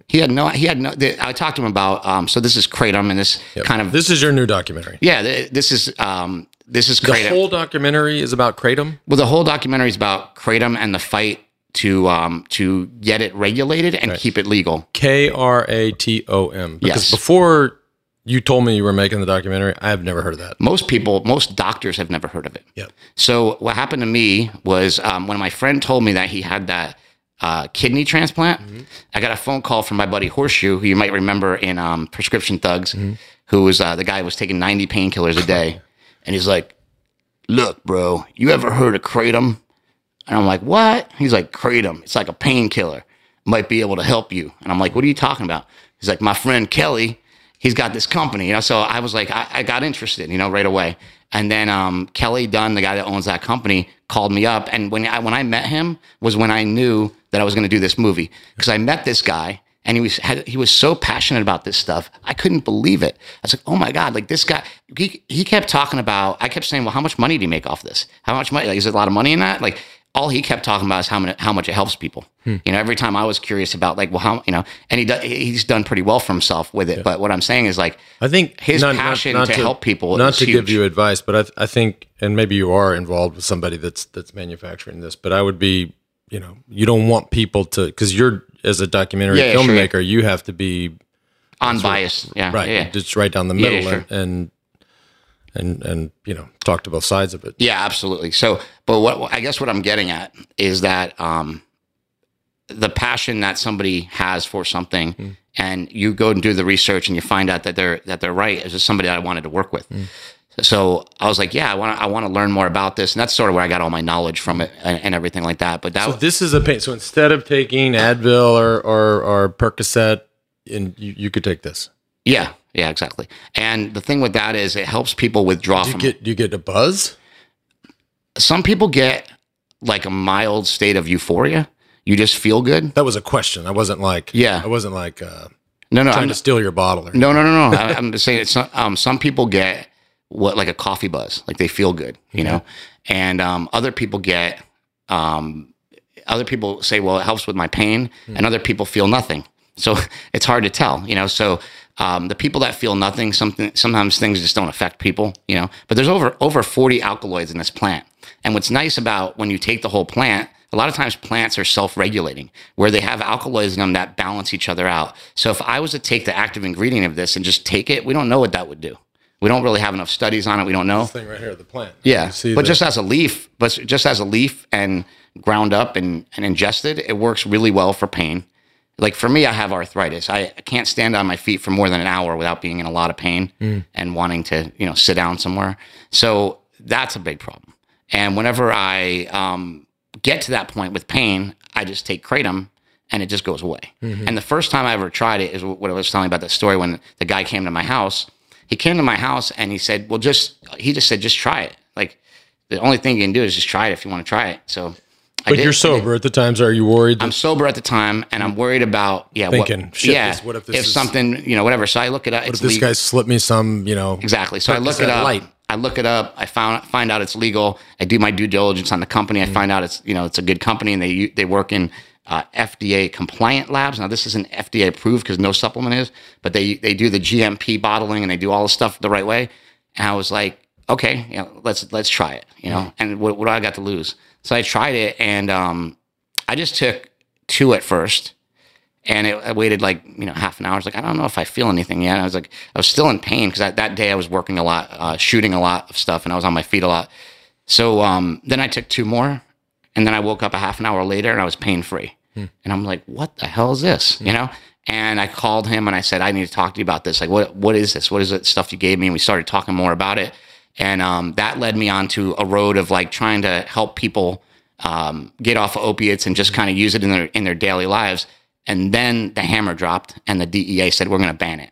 B: He had no. He had no. I talked to him about. Um, so this is kratom, and this kind of.
A: This is your new documentary.
B: yeah, th- this is. Um, this is kratom.
A: The whole documentary is about kratom.
B: Well, the whole documentary is about kratom and the fight to um, to get it regulated and keep it legal.
A: K R A T O M. Because
B: Yes.
A: before you told me you were making the documentary. I have never heard of that.
B: Most people, most doctors have never heard of it.
A: Yep.
B: So what happened to me was um, when my friend told me that he had that uh, kidney transplant, I got a phone call from my buddy Horseshoe, who you might remember in um, Prescription Thugs, who was uh, the guy who was taking 90 painkillers a day. and he's like, look, bro, you ever heard of Kratom? And I'm like, what? He's like, Kratom. It's like a painkiller. Might be able to help you. And I'm like, what are you talking about? He's like, my friend Kelly, he's got this company. You know, so I was like, I, I got interested, you know, right away. And then um, Kelly Dunn, the guy that owns that company, called me up. And when I when I met him was when I knew that I was going to do this movie because I met this guy and he was had, he was so passionate about this stuff. I couldn't believe it. I was like, oh my god, like this guy. He he kept talking about. I kept saying, well, how much money do you make off this? How much money? Like, is there a lot of money in that? Like. All he kept talking about is how much how much it helps people. Hmm. You know, every time I was curious about like, well, how you know, and he do, he's done pretty well for himself with it. But what I'm saying is like,
A: I think
B: his passion not to help people
A: Not to give you advice, but I, I think, and maybe you are involved with somebody that's that's manufacturing this. But I would be, you know, you don't want people to because you're as a documentary
B: Yeah, yeah, sure, yeah.
A: filmmaker, you have to be
B: unbiased. Yeah,
A: right,
B: yeah.
A: just right down the
B: Yeah,
A: middle,
B: sure.
A: and, and and you know, talk to both sides of it.
B: Yeah, absolutely. So, but what I guess what I'm getting at is that um, the passion that somebody has for something, and you go and do the research, and you find out that they're that they're right, is just somebody that I wanted to work with. So I was like, yeah, I want to I want to learn more about this, and that's sort of where I got all my knowledge from it and, and everything like that. But that
A: So this is a pain. So instead of taking Advil or or, or Percocet, and you, you could take this.
B: yeah, yeah, exactly. And the thing with that is it helps people withdraw
A: Do you
B: from.
A: get do you get a buzz?
B: some people get like a mild state of euphoria. You just feel good.
A: That was a question. I wasn't like
B: Yeah.
A: I wasn't like uh,
B: No, no,
A: trying
B: I'm,
A: to steal your bottle. Or
B: No, no, no, no. I, I'm just saying it's not, um, some people get what like a coffee buzz, like they feel good, you know, and um, other people get um, other people say, well, it helps with my pain, and other people feel nothing. So it's hard to tell, you know. So um, the people that feel nothing, something sometimes things just don't affect people, you know. But there's over over 40 alkaloids in this plant, and what's nice about when you take the whole plant. A lot of times plants are self-regulating where they have alkaloids in them that balance each other out. So if I was to take the active ingredient of this and just take it, we don't know what that would do. We don't really have enough studies on it. We don't know.
A: thing right here, the plant.
B: Yeah,
A: see
B: but
A: the-
B: just as a leaf, but just as a leaf and ground up and, and ingested, it works really well for pain. Like for me, I have arthritis. I, I can't stand on my feet for more than an hour without being in a lot of pain
A: Mm.
B: and wanting to, you know, sit down somewhere. So that's a big problem. And whenever I um, get to that point with pain, I just take kratom and it just goes away.
A: Mm-hmm.
B: And the first time I ever tried it is what I was telling about that story when the guy came to my house. He came to my house and he said, "Well, just," he just said, "Just try it." Like the only thing you can do is just try it if you want to try it. So, I
A: But
B: did-
A: you're sober at the times. Are you worried?
B: I'm sober at the time, and I'm worried about yeah,
A: Thinking,
B: what, yeah,
A: this- what if this is-
B: something you know, whatever. So I look it up.
A: what if this
B: legal.
A: guy slipped me some? You know,
B: Exactly. So I look it up.
A: Light.
B: I look it up. I found find out it's legal. I do my due diligence on the company.
A: Mm-hmm.
B: I find out it's you know it's a good company and they they work in uh, FDA compliant labs. Now this isn't FDA approved because no supplement is, but they they do the GMP bottling and they do all the stuff the right way. And I was like, okay, you know, let's let's try it. You know, and what, what do I got to lose? So I tried it and um, I just took two at first and it, I waited like you know half an hour. I was like, I don't know if I feel anything yet. I was like, I was still in pain because that day I was working a lot, uh, shooting a lot of stuff, and I was on my feet a lot. So um, then I took two more, and then I woke up a half an hour later and I was pain free. And I'm like, what the hell is this? You know? And I called him and I said, I need to talk to you about this. Like, what what is this? What is it stuff you gave me? And we started talking more about it. And um, that led me onto a road of like trying to help people um, get off of opiates and just kind of use it in their in their daily lives. And then the hammer dropped, and the DEA said we're going to ban it.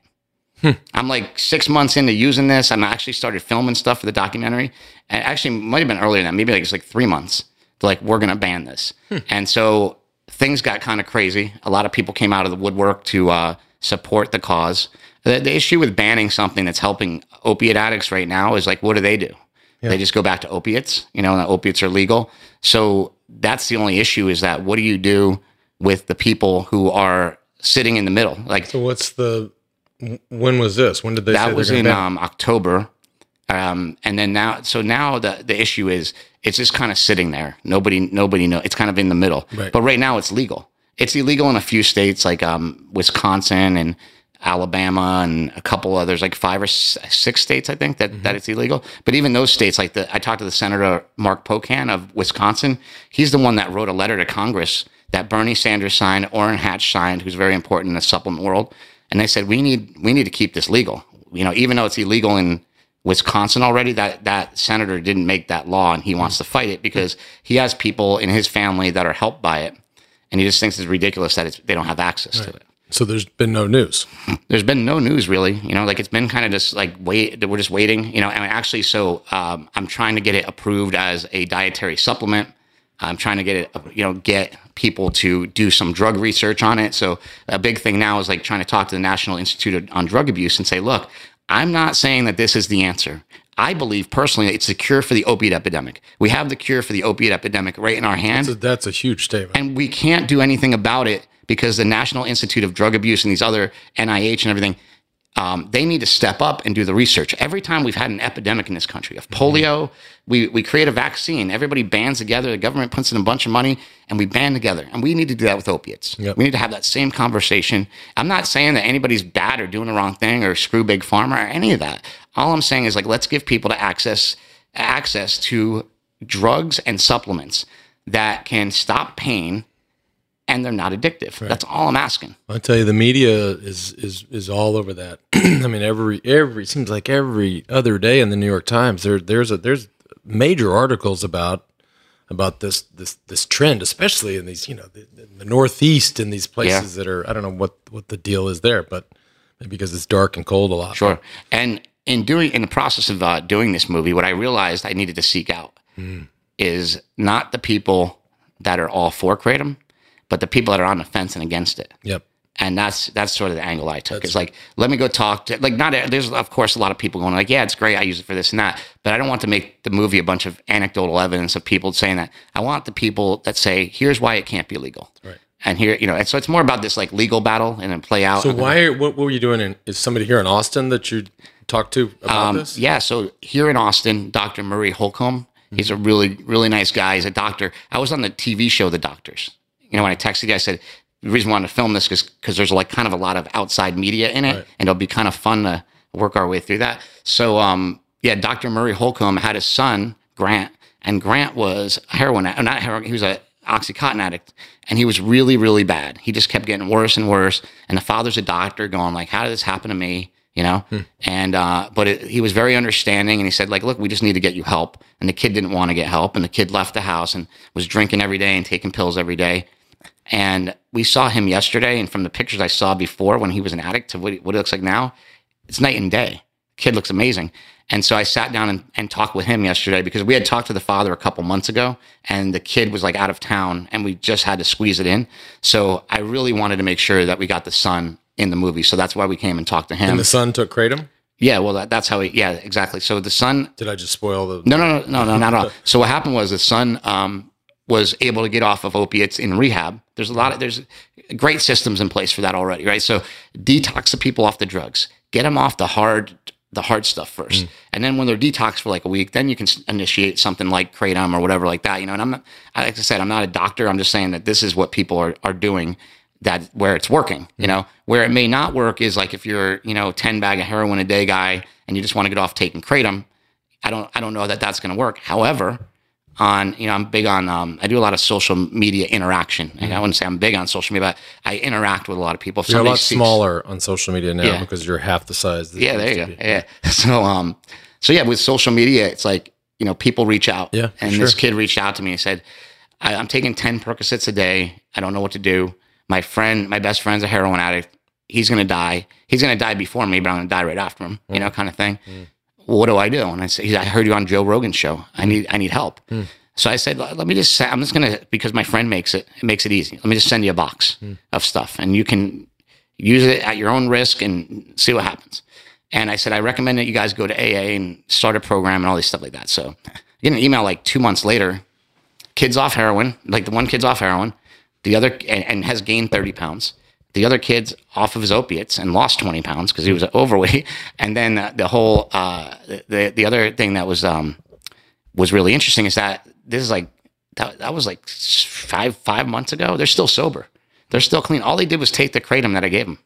B: I'm like six months into using this. I'm actually started filming stuff for the documentary. And actually, might have been earlier than that. Maybe like it's like three months. Like, we're going to ban this. And so things got kind of crazy. A lot of people came out of the woodwork to uh, support the cause. The, the issue with banning something that's helping opiate addicts right now is like, what do they do? They just go back to opiates, you know, and opiates are legal. So that's the only issue is that what do you do with the people who are sitting in the middle? Like
A: So what's the? When was this? When did they
B: that was in um, October. Um, and then now, so now the, the issue is it's just kind of sitting there. Nobody, nobody know. It's kind of in the middle.
A: Right.
B: But right now it's legal. It's illegal in a few states like um, Wisconsin and Alabama and a couple others, like five or six states, I think that, that it's illegal. But even those states, like the, I talked to the Senator Mark Pocan of Wisconsin. He's the one that wrote a letter to Congress that Bernie Sanders signed, Orrin Hatch signed, who's very important in the supplement world. And they said, we need, we need to keep this legal. You know, even though it's illegal in Wisconsin already, that, that senator didn't make that law and he wants to fight it because he has people in his family that are helped by it. And he just thinks it's ridiculous that it's, they don't have access to it.
A: So there's been no news.
B: There's been no news really, you know, like it's been kind of just like wait, we're just waiting, you know, and actually, so um, I'm trying to get it approved as a dietary supplement. I'm trying to get it, you know, get people to do some drug research on it. So a big thing now is like trying to talk to the National Institute on Drug Abuse and say, look, I'm not saying that this is the answer. I believe personally it's the cure for the opiate epidemic. We have the cure for the opiate epidemic right in our hands.
A: That's a, that's a huge statement.
B: And we can't do anything about it because the National Institute of Drug Abuse and these other NIH and everything, um, they need to step up and do the research. Every time we've had an epidemic in this country of polio, we, we create a vaccine. Everybody bands together. The government puts in a bunch of money and we band together. And we need to do that with opiates.
A: Yep.
B: We need to have that same conversation. I'm not saying that anybody's bad or doing the wrong thing or screw big pharma or any of that. All I'm saying is like, let's give people to access access to drugs and supplements that can stop pain and they're not addictive. That's all I'm asking.
A: I tell you, the media is is is all over that. I mean, every every seems like every other day in the New York Times there there's a there's major articles about about this this this trend, especially in these you know the, the Northeast and these places that are I don't know what what the deal is there, but maybe because it's dark and cold a lot.
B: Sure. And in doing in the process of uh, doing this movie, what I realized I needed to seek out is not the people that are all for kratom, but the people that are on the fence and against it.
A: Yep.
B: And that's that's sort of the angle I took. It's like let me go talk to like not there's of course a lot of people going like yeah it's great I use it for this and that, but I don't want to make the movie a bunch of anecdotal evidence of people saying that. I want the people that say here's why it can't be legal.
A: Right.
B: And here you know, and so it's more about this like legal battle and then play out.
A: So why what, what were you doing? In, is somebody here in Austin that you talked to about
B: Um,
A: this?
B: Yeah, so here in Austin, Dr. Murray Holcomb, he's a really, really nice guy. He's a doctor. I was on the TV show The Doctors. You know, when I texted you, I said, the reason I wanted to film this is because there's like kind of a lot of outside media in it,
A: Right.
B: and it'll be kind of fun to work our way through that. So, um, yeah, Dr. Murray Holcomb had his son, Grant, and Grant was a heroin, uh, not heroin, he was a Oxycontin addict, and he was really, really bad. He just kept getting worse and worse. And the father's a doctor, going like, "How did this happen to me?" You know. And uh, but it, he was very understanding, and he said like, "Look, we just need to get you help." And the kid didn't want to get help, and the kid left the house and was drinking every day and taking pills every day. And we saw him yesterday, and from the pictures I saw before when he was an addict to what, he- what it looks like now, it's night and day. Kid looks amazing. And so I sat down and, and talked with him yesterday because we had talked to the father a couple months ago, and the kid was like out of town, and we just had to squeeze it in. So I really wanted to make sure that we got the son in the movie. So that's why we came and talked to him.
A: And the son took kratom.
B: yeah, well, that, that's how he, yeah, exactly. So the son
A: Did I just spoil the?
B: no, no, no, no, no, not at all. So what happened was the son um, was able to get off of opiates in rehab. There's a lot of there's great systems in place for that already, right? So detox the people off the drugs, get them off the hard the hard stuff first, mm. and then when they're detoxed for like a week, then you can initiate something like kratom or whatever like that. You know, and I'm not like I said, I'm not a doctor. I'm just saying that this is what people are are doing. That where it's working, you mm. know, where it may not work is like if you're, you know, 10 bag of heroin a day guy and you just want to get off taking kratom, I don't I don't know that that's going to work. However, on you know I'm big on um, I do a lot of social media interaction. And I wouldn't say I'm big on social media, but I interact with a lot of people. If
A: You're a lot
B: sees-
A: smaller on social media now
B: Yeah.
A: because you're half the size.
B: Yeah, there you go. Yeah. So um, so yeah, with social media, it's like you know people reach out.
A: Yeah,
B: And
A: sure.
B: this kid reached out to me and said, I, "I'm taking ten Percocets a day. I don't know what to do. My friend, my best friend's a heroin addict. He's gonna die. He's gonna die before me, but I'm gonna die right after him. You know, kind of thing. What do I do? And I said, I heard you on Joe Rogan's show. I need I need help. Hmm. So I said, let me just. Say, I'm just gonna because my friend makes it. It makes it easy. Let me just send you a box hmm. of stuff, and you can use it at your own risk and see what happens. And I said, I recommend that you guys go to AA and start a program and all this stuff like that. So I get an email like two months later, kids off heroin, like the one kid's off heroin, the other, and, and has gained 30 pounds. The other kid's off of his opiates and lost 20 pounds because he was overweight. And then uh, the whole, uh, the, the other thing that was, um, was really interesting is that this is like, that, that was like five, five months ago. They're still sober. They're still clean. All they did was take the kratom that I gave them.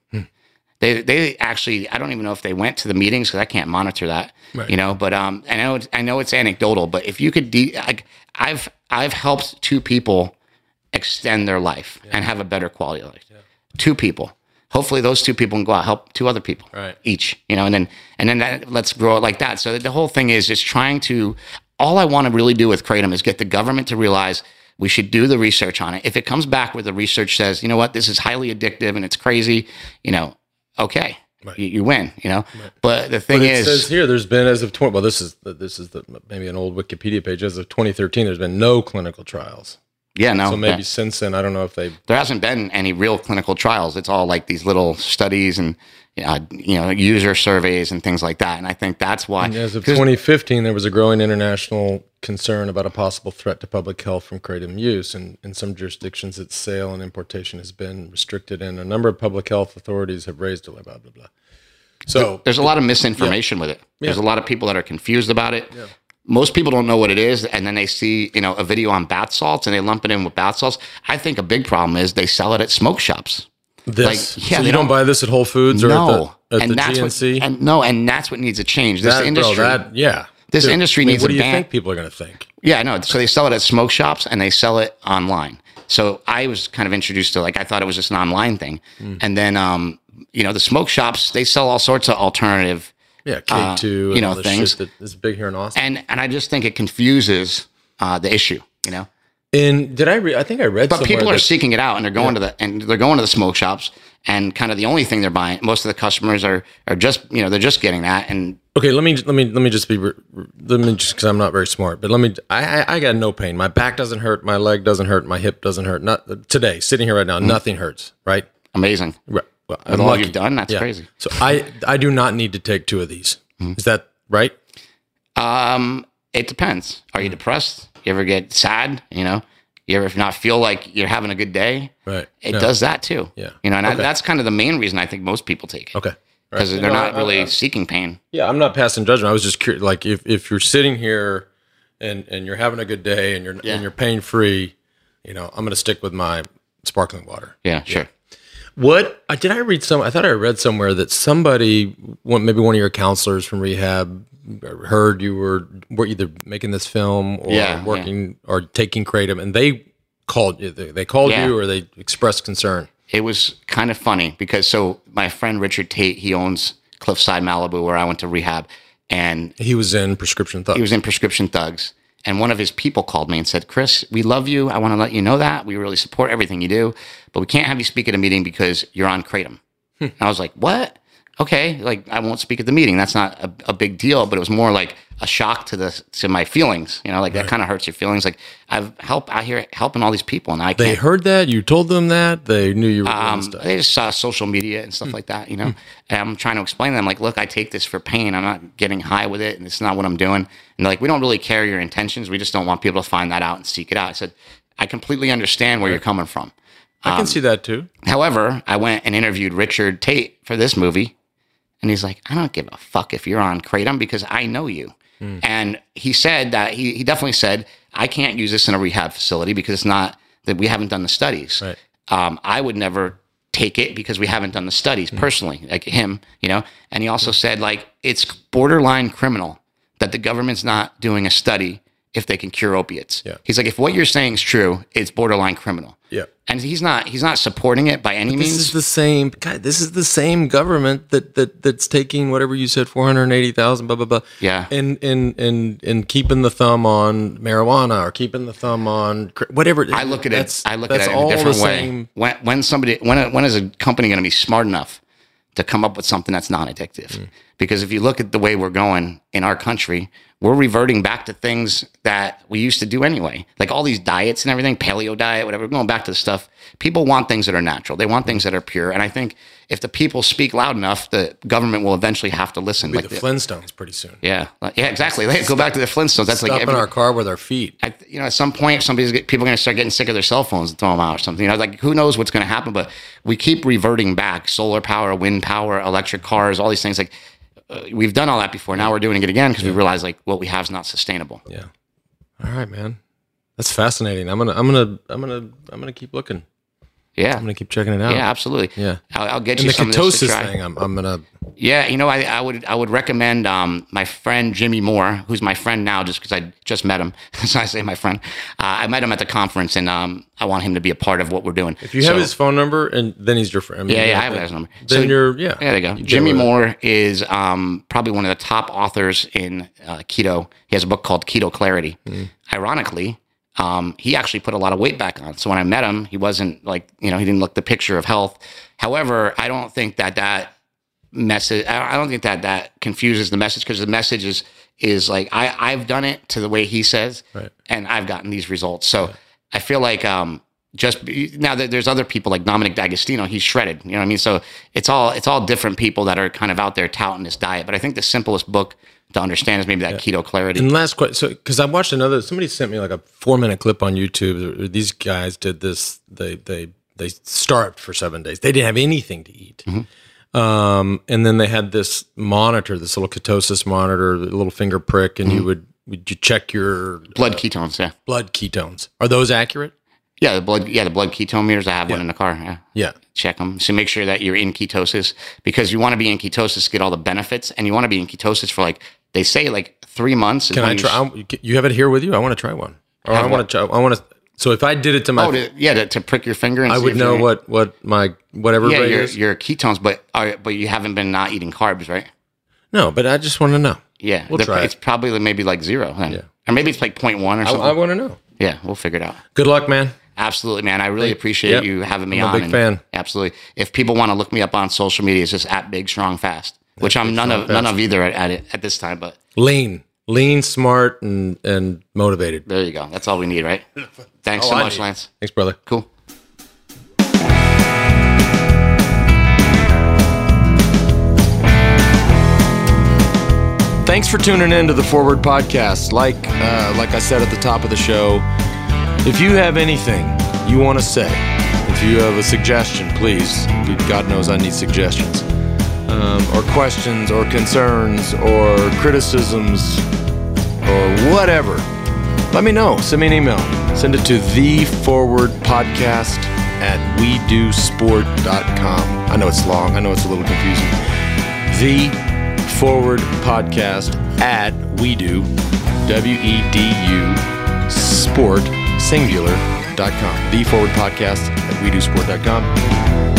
B: They they actually I don't even know if they went to the meetings because I can't monitor that.
A: Right.
B: You know, but um, I know it's, I know it's anecdotal, but if you could, de- like, I've I've helped two people extend their life and have a better quality of life. Two people. Hopefully, those two people can go out help two other people
A: Right.
B: each. You know, and then and then that, let's grow it like that. So the whole thing is just trying to. All I want to really do with Kratom is get the government to realize we should do the research on it. If it comes back where the research says, you know what, this is highly addictive and it's crazy, you know, okay, you, you win. You know, but the thing
A: But it
B: is,
A: says here there's been as of 20 well this is this is the maybe an old Wikipedia page as of 2013 there's been no clinical trials.
B: Yeah, no,
A: So maybe
B: yeah.
A: since then I don't know if they
B: there hasn't been any real clinical trials. It's all like these little studies and uh, you know user surveys and things like that. And I think that's why.
A: as of
B: 'cause-
A: 2015 there was a growing international concern about a possible threat to public health from kratom use and in some jurisdictions its sale and importation has been restricted and a number of public health authorities have raised blah blah blah. So
B: there's a lot of misinformation with it. There's a lot of people that are confused about it. Most people don't know what it is, and then they see you know a video on bath salts and they lump it in with bath salts. I think a big problem is they sell it at smoke shops.
A: this
B: like, yeah,
A: so you don't
B: don't-
A: buy this at Whole Foods or
B: no,
A: at the, at
B: and
A: the
B: that's
A: GNC.
B: what and no, and that's what needs to change. This
A: That-
B: industry,
A: bro, that, yeah.
B: This industry
A: I mean,
B: needs
A: What
B: a
A: do you
B: ban-
A: think people are going to think?
B: Yeah, I know. So they sell it at smoke shops and they sell it online. So I was kind of introduced to like I thought it was just an online thing,
A: Hmm.
B: and then um, you know the smoke shops they sell all sorts of alternative,
A: Yeah, K two,
B: Uh, you know, things.
A: shit that is big here in Austin.
B: and and I just think it confuses uh, the issue. You know,
A: And did I read? I think I read.
B: but people are
A: that-
B: seeking it out and they're going to the and they're going to the smoke shops and kind of the only thing they're buying. Most of the customers are are just you know they're just getting that and
A: Okay, let me let me let me just be let me just because I'm not very smart, but let me. I, I I got no pain. My back doesn't hurt. My leg doesn't hurt. My hip doesn't hurt. Not today. Sitting here right now, nothing hurts. Right.
B: amazing.
A: Right. Well,
B: With all you've done, that's crazy.
A: So I I do not need to take two of these.
B: Mm-hmm.
A: Is that right?
B: Um, it depends. Are you depressed? You ever get sad? You know, you ever not feel like you're having a good day?
A: Right.
B: It
A: No.
B: does that too.
A: Yeah.
B: You know, and I, that's kind of the main reason I think most people take it
A: Okay.
B: Because
A: right.
B: they're
A: No,
B: not
A: I-
B: really
A: I-
B: seeking pain.
A: Yeah, I'm not passing judgment. I was just curious. Like, if, if you're sitting here and and you're having a good day and you're
B: Yeah.
A: and you're pain free, you know, I'm going to stick with my sparkling water.
B: Yeah, sure.
A: What uh, did I read? Some I thought I read somewhere that somebody, maybe one of your counselors from rehab, heard you were were either making this film or
B: Yeah,
A: working or taking kratom, and they called you. They, they called
B: Yeah.
A: you or they expressed concern.
B: It was kind of funny because so my friend Richard Taite, he owns Cliffside Malibu, where I went to rehab, and
A: He was in prescription thugs.
B: he was in Prescription Thugs. And one of his people called me and said, Chris, we love you. I want to let you know that. We really support everything you do, but we can't have you speak at a meeting because you're on Kratom.
A: Hmm.
B: And I was like, what? Okay, like I won't speak at the meeting. That's not a, a big deal, but it was more like a shock to the to my feelings. You know, like that kind of hurts your feelings. Like I've helped out here helping all these people, and I
A: they heard that you told them that they knew you were
B: Um,
A: stuff.
B: they just saw social media and stuff like that, you know. And I'm trying to explain to them, like, look, I take this for pain. I'm not getting high with it, and it's not what I'm doing. And like, we don't really care your intentions. We just don't want people to find that out and seek it out. I said, I completely understand where you're coming from.
A: I
B: um,
A: can see that too.
B: However, I went and interviewed Richard Taite for this movie, and he's like, I don't give a fuck if you're on Kratom because I know you.
A: Hmm.
B: And he said that he, he definitely said, I can't use this in a rehab facility because it's not that we haven't done the studies.
A: Right.
B: Um, I would never take it because we haven't done the studies
A: Hmm.
B: personally, like him, you know. And he also said, like, it's borderline criminal that the government's not doing a study if they can cure opiates.
A: Yeah.
B: He's like, if what you're saying is true, it's borderline criminal.
A: Yeah.
B: And he's not he's not supporting it by any
A: This
B: means.
A: is the same. God, this is the same government that that that's taking whatever you said, four hundred eighty thousand, blah blah blah.
B: Yeah.
A: and and and and keeping the thumb on marijuana or keeping the thumb on whatever.
B: I look at it. I look at it in a
A: all the
B: different way.
A: same-
B: When when somebody when when is a company going to be smart enough to come up with something that's non-addictive?
A: Mm.
B: Because if you look at the way we're going in our country, we're reverting back to things that we used to do anyway. Like all these diets and everything, paleo diet, whatever. We're going back to the stuff. People want things that are natural. They want things that are pure. And I think if the people speak loud enough, the government will eventually have to listen. Like
A: the
B: the-
A: Flintstones pretty soon.
B: yeah, yeah, exactly. They go back to the Flintstones. That's
A: Stop
B: like
A: in our car with our feet.
B: I, you know, at some point, somebody's people are going to start getting sick of their cell phones and throw them out or something. You know, like who knows what's going to happen? But we keep reverting back: solar power, wind power, electric cars, all these things. Like Uh, we've done all that before. Now we're doing it again because we realize like what we have is not sustainable.
A: Yeah. All right, man. That's fascinating. I'm gonna I'm gonna I'm gonna I'm gonna keep looking.
B: Yeah.
A: I'm gonna keep checking it out.
B: Yeah, absolutely.
A: Yeah.
B: I'll, I'll get
A: And
B: you
A: the
B: some of this
A: ketosis thing, I'm, I'm gonna.
B: Yeah, you know, I, I would I would recommend um, my friend Jimmy Moore, who's my friend now, just because I just met him. so I say my friend. Uh, I met him at the conference, and um, I want him to be a part of what we're doing.
A: If you have his phone number, and then he's your friend. I mean,
B: Yeah, yeah, I have his number.
A: Then
B: So-
A: you're yeah.
B: There you go.
A: get
B: Jimmy. Moore is um, probably one of the top authors in uh, keto. He has a book called Keto Clarity.
A: Mm.
B: Ironically, um, he actually put a lot of weight back on. So when I met him, he wasn't like you know he didn't look the picture of health. However, I don't think that that message. I don't think that that confuses the message because the message is is like I I've done it to the way he says,
A: Right.
B: and I've gotten these results. So I feel like um just now that there's other people like Dominic D'Agostino, he's shredded. You know what I mean? So it's all it's all different people that are kind of out there touting this diet. But I think the simplest book to understand is maybe that keto clarity.
A: And last question, so because I watched another, somebody sent me like a four minute clip on YouTube. These guys did this. They they they starved for seven days. They didn't have anything to eat.
B: Mm-hmm.
A: Um, and then they had this monitor, this little ketosis monitor, the little finger prick, and you
B: Mm-hmm.
A: would would you check your
B: blood ketones, yeah,
A: blood ketones? Are those accurate?
B: Yeah, the blood, yeah, the blood ketone meters. I have one in the car. Yeah.
A: Yeah.
B: check them. So make sure that you're in ketosis because you want to be in ketosis to get all the benefits, and you want to be in ketosis for like they say like three months.
A: Can I
B: you
A: try? I'm- You have it here with you? I want to try one. Or I want to. I want to. So if I did it to my,
B: Oh, to, yeah, to, to prick your finger. And
A: I would know what what my whatever
B: Yeah, your
A: is.
B: your ketones, but are, but you haven't been not eating carbs, right?
A: No, but I just want to know.
B: Yeah,
A: We'll
B: The-
A: try it.
B: It's probably maybe like zero, then.
A: Yeah.
B: or maybe it's like 0.1 or
A: I,
B: something.
A: I want to know.
B: yeah, we'll figure it out.
A: Good luck, man.
B: Absolutely, man. I really appreciate
A: yep.
B: you having me
A: I'm a
B: on.
A: big fan.
B: Absolutely. If people want to look me up on social media, it's just at Big Strong Fast, which I'm none of none of either at, at it at this time. But
A: Lean, lean, smart, and and motivated.
B: there you go. That's all we need, right? Thanks so
A: I
B: much,
A: need.
B: Lance.
A: Thanks, brother.
B: Cool.
A: Thanks for tuning in to the Forward Podcast. Like uh, like I said at the top of the show, if you have anything you want to say, if you have a suggestion, please. God knows I need suggestions, um, or questions, or concerns, or criticisms, or whatever. Let me know. Send me an email. Send it to the Forward Podcast at wedusport.com. I know it's long. I know it's a little confusing. The Forward Podcast at we do, W E D U, sport, singular.com. The Forward Podcast at WeDusport.com.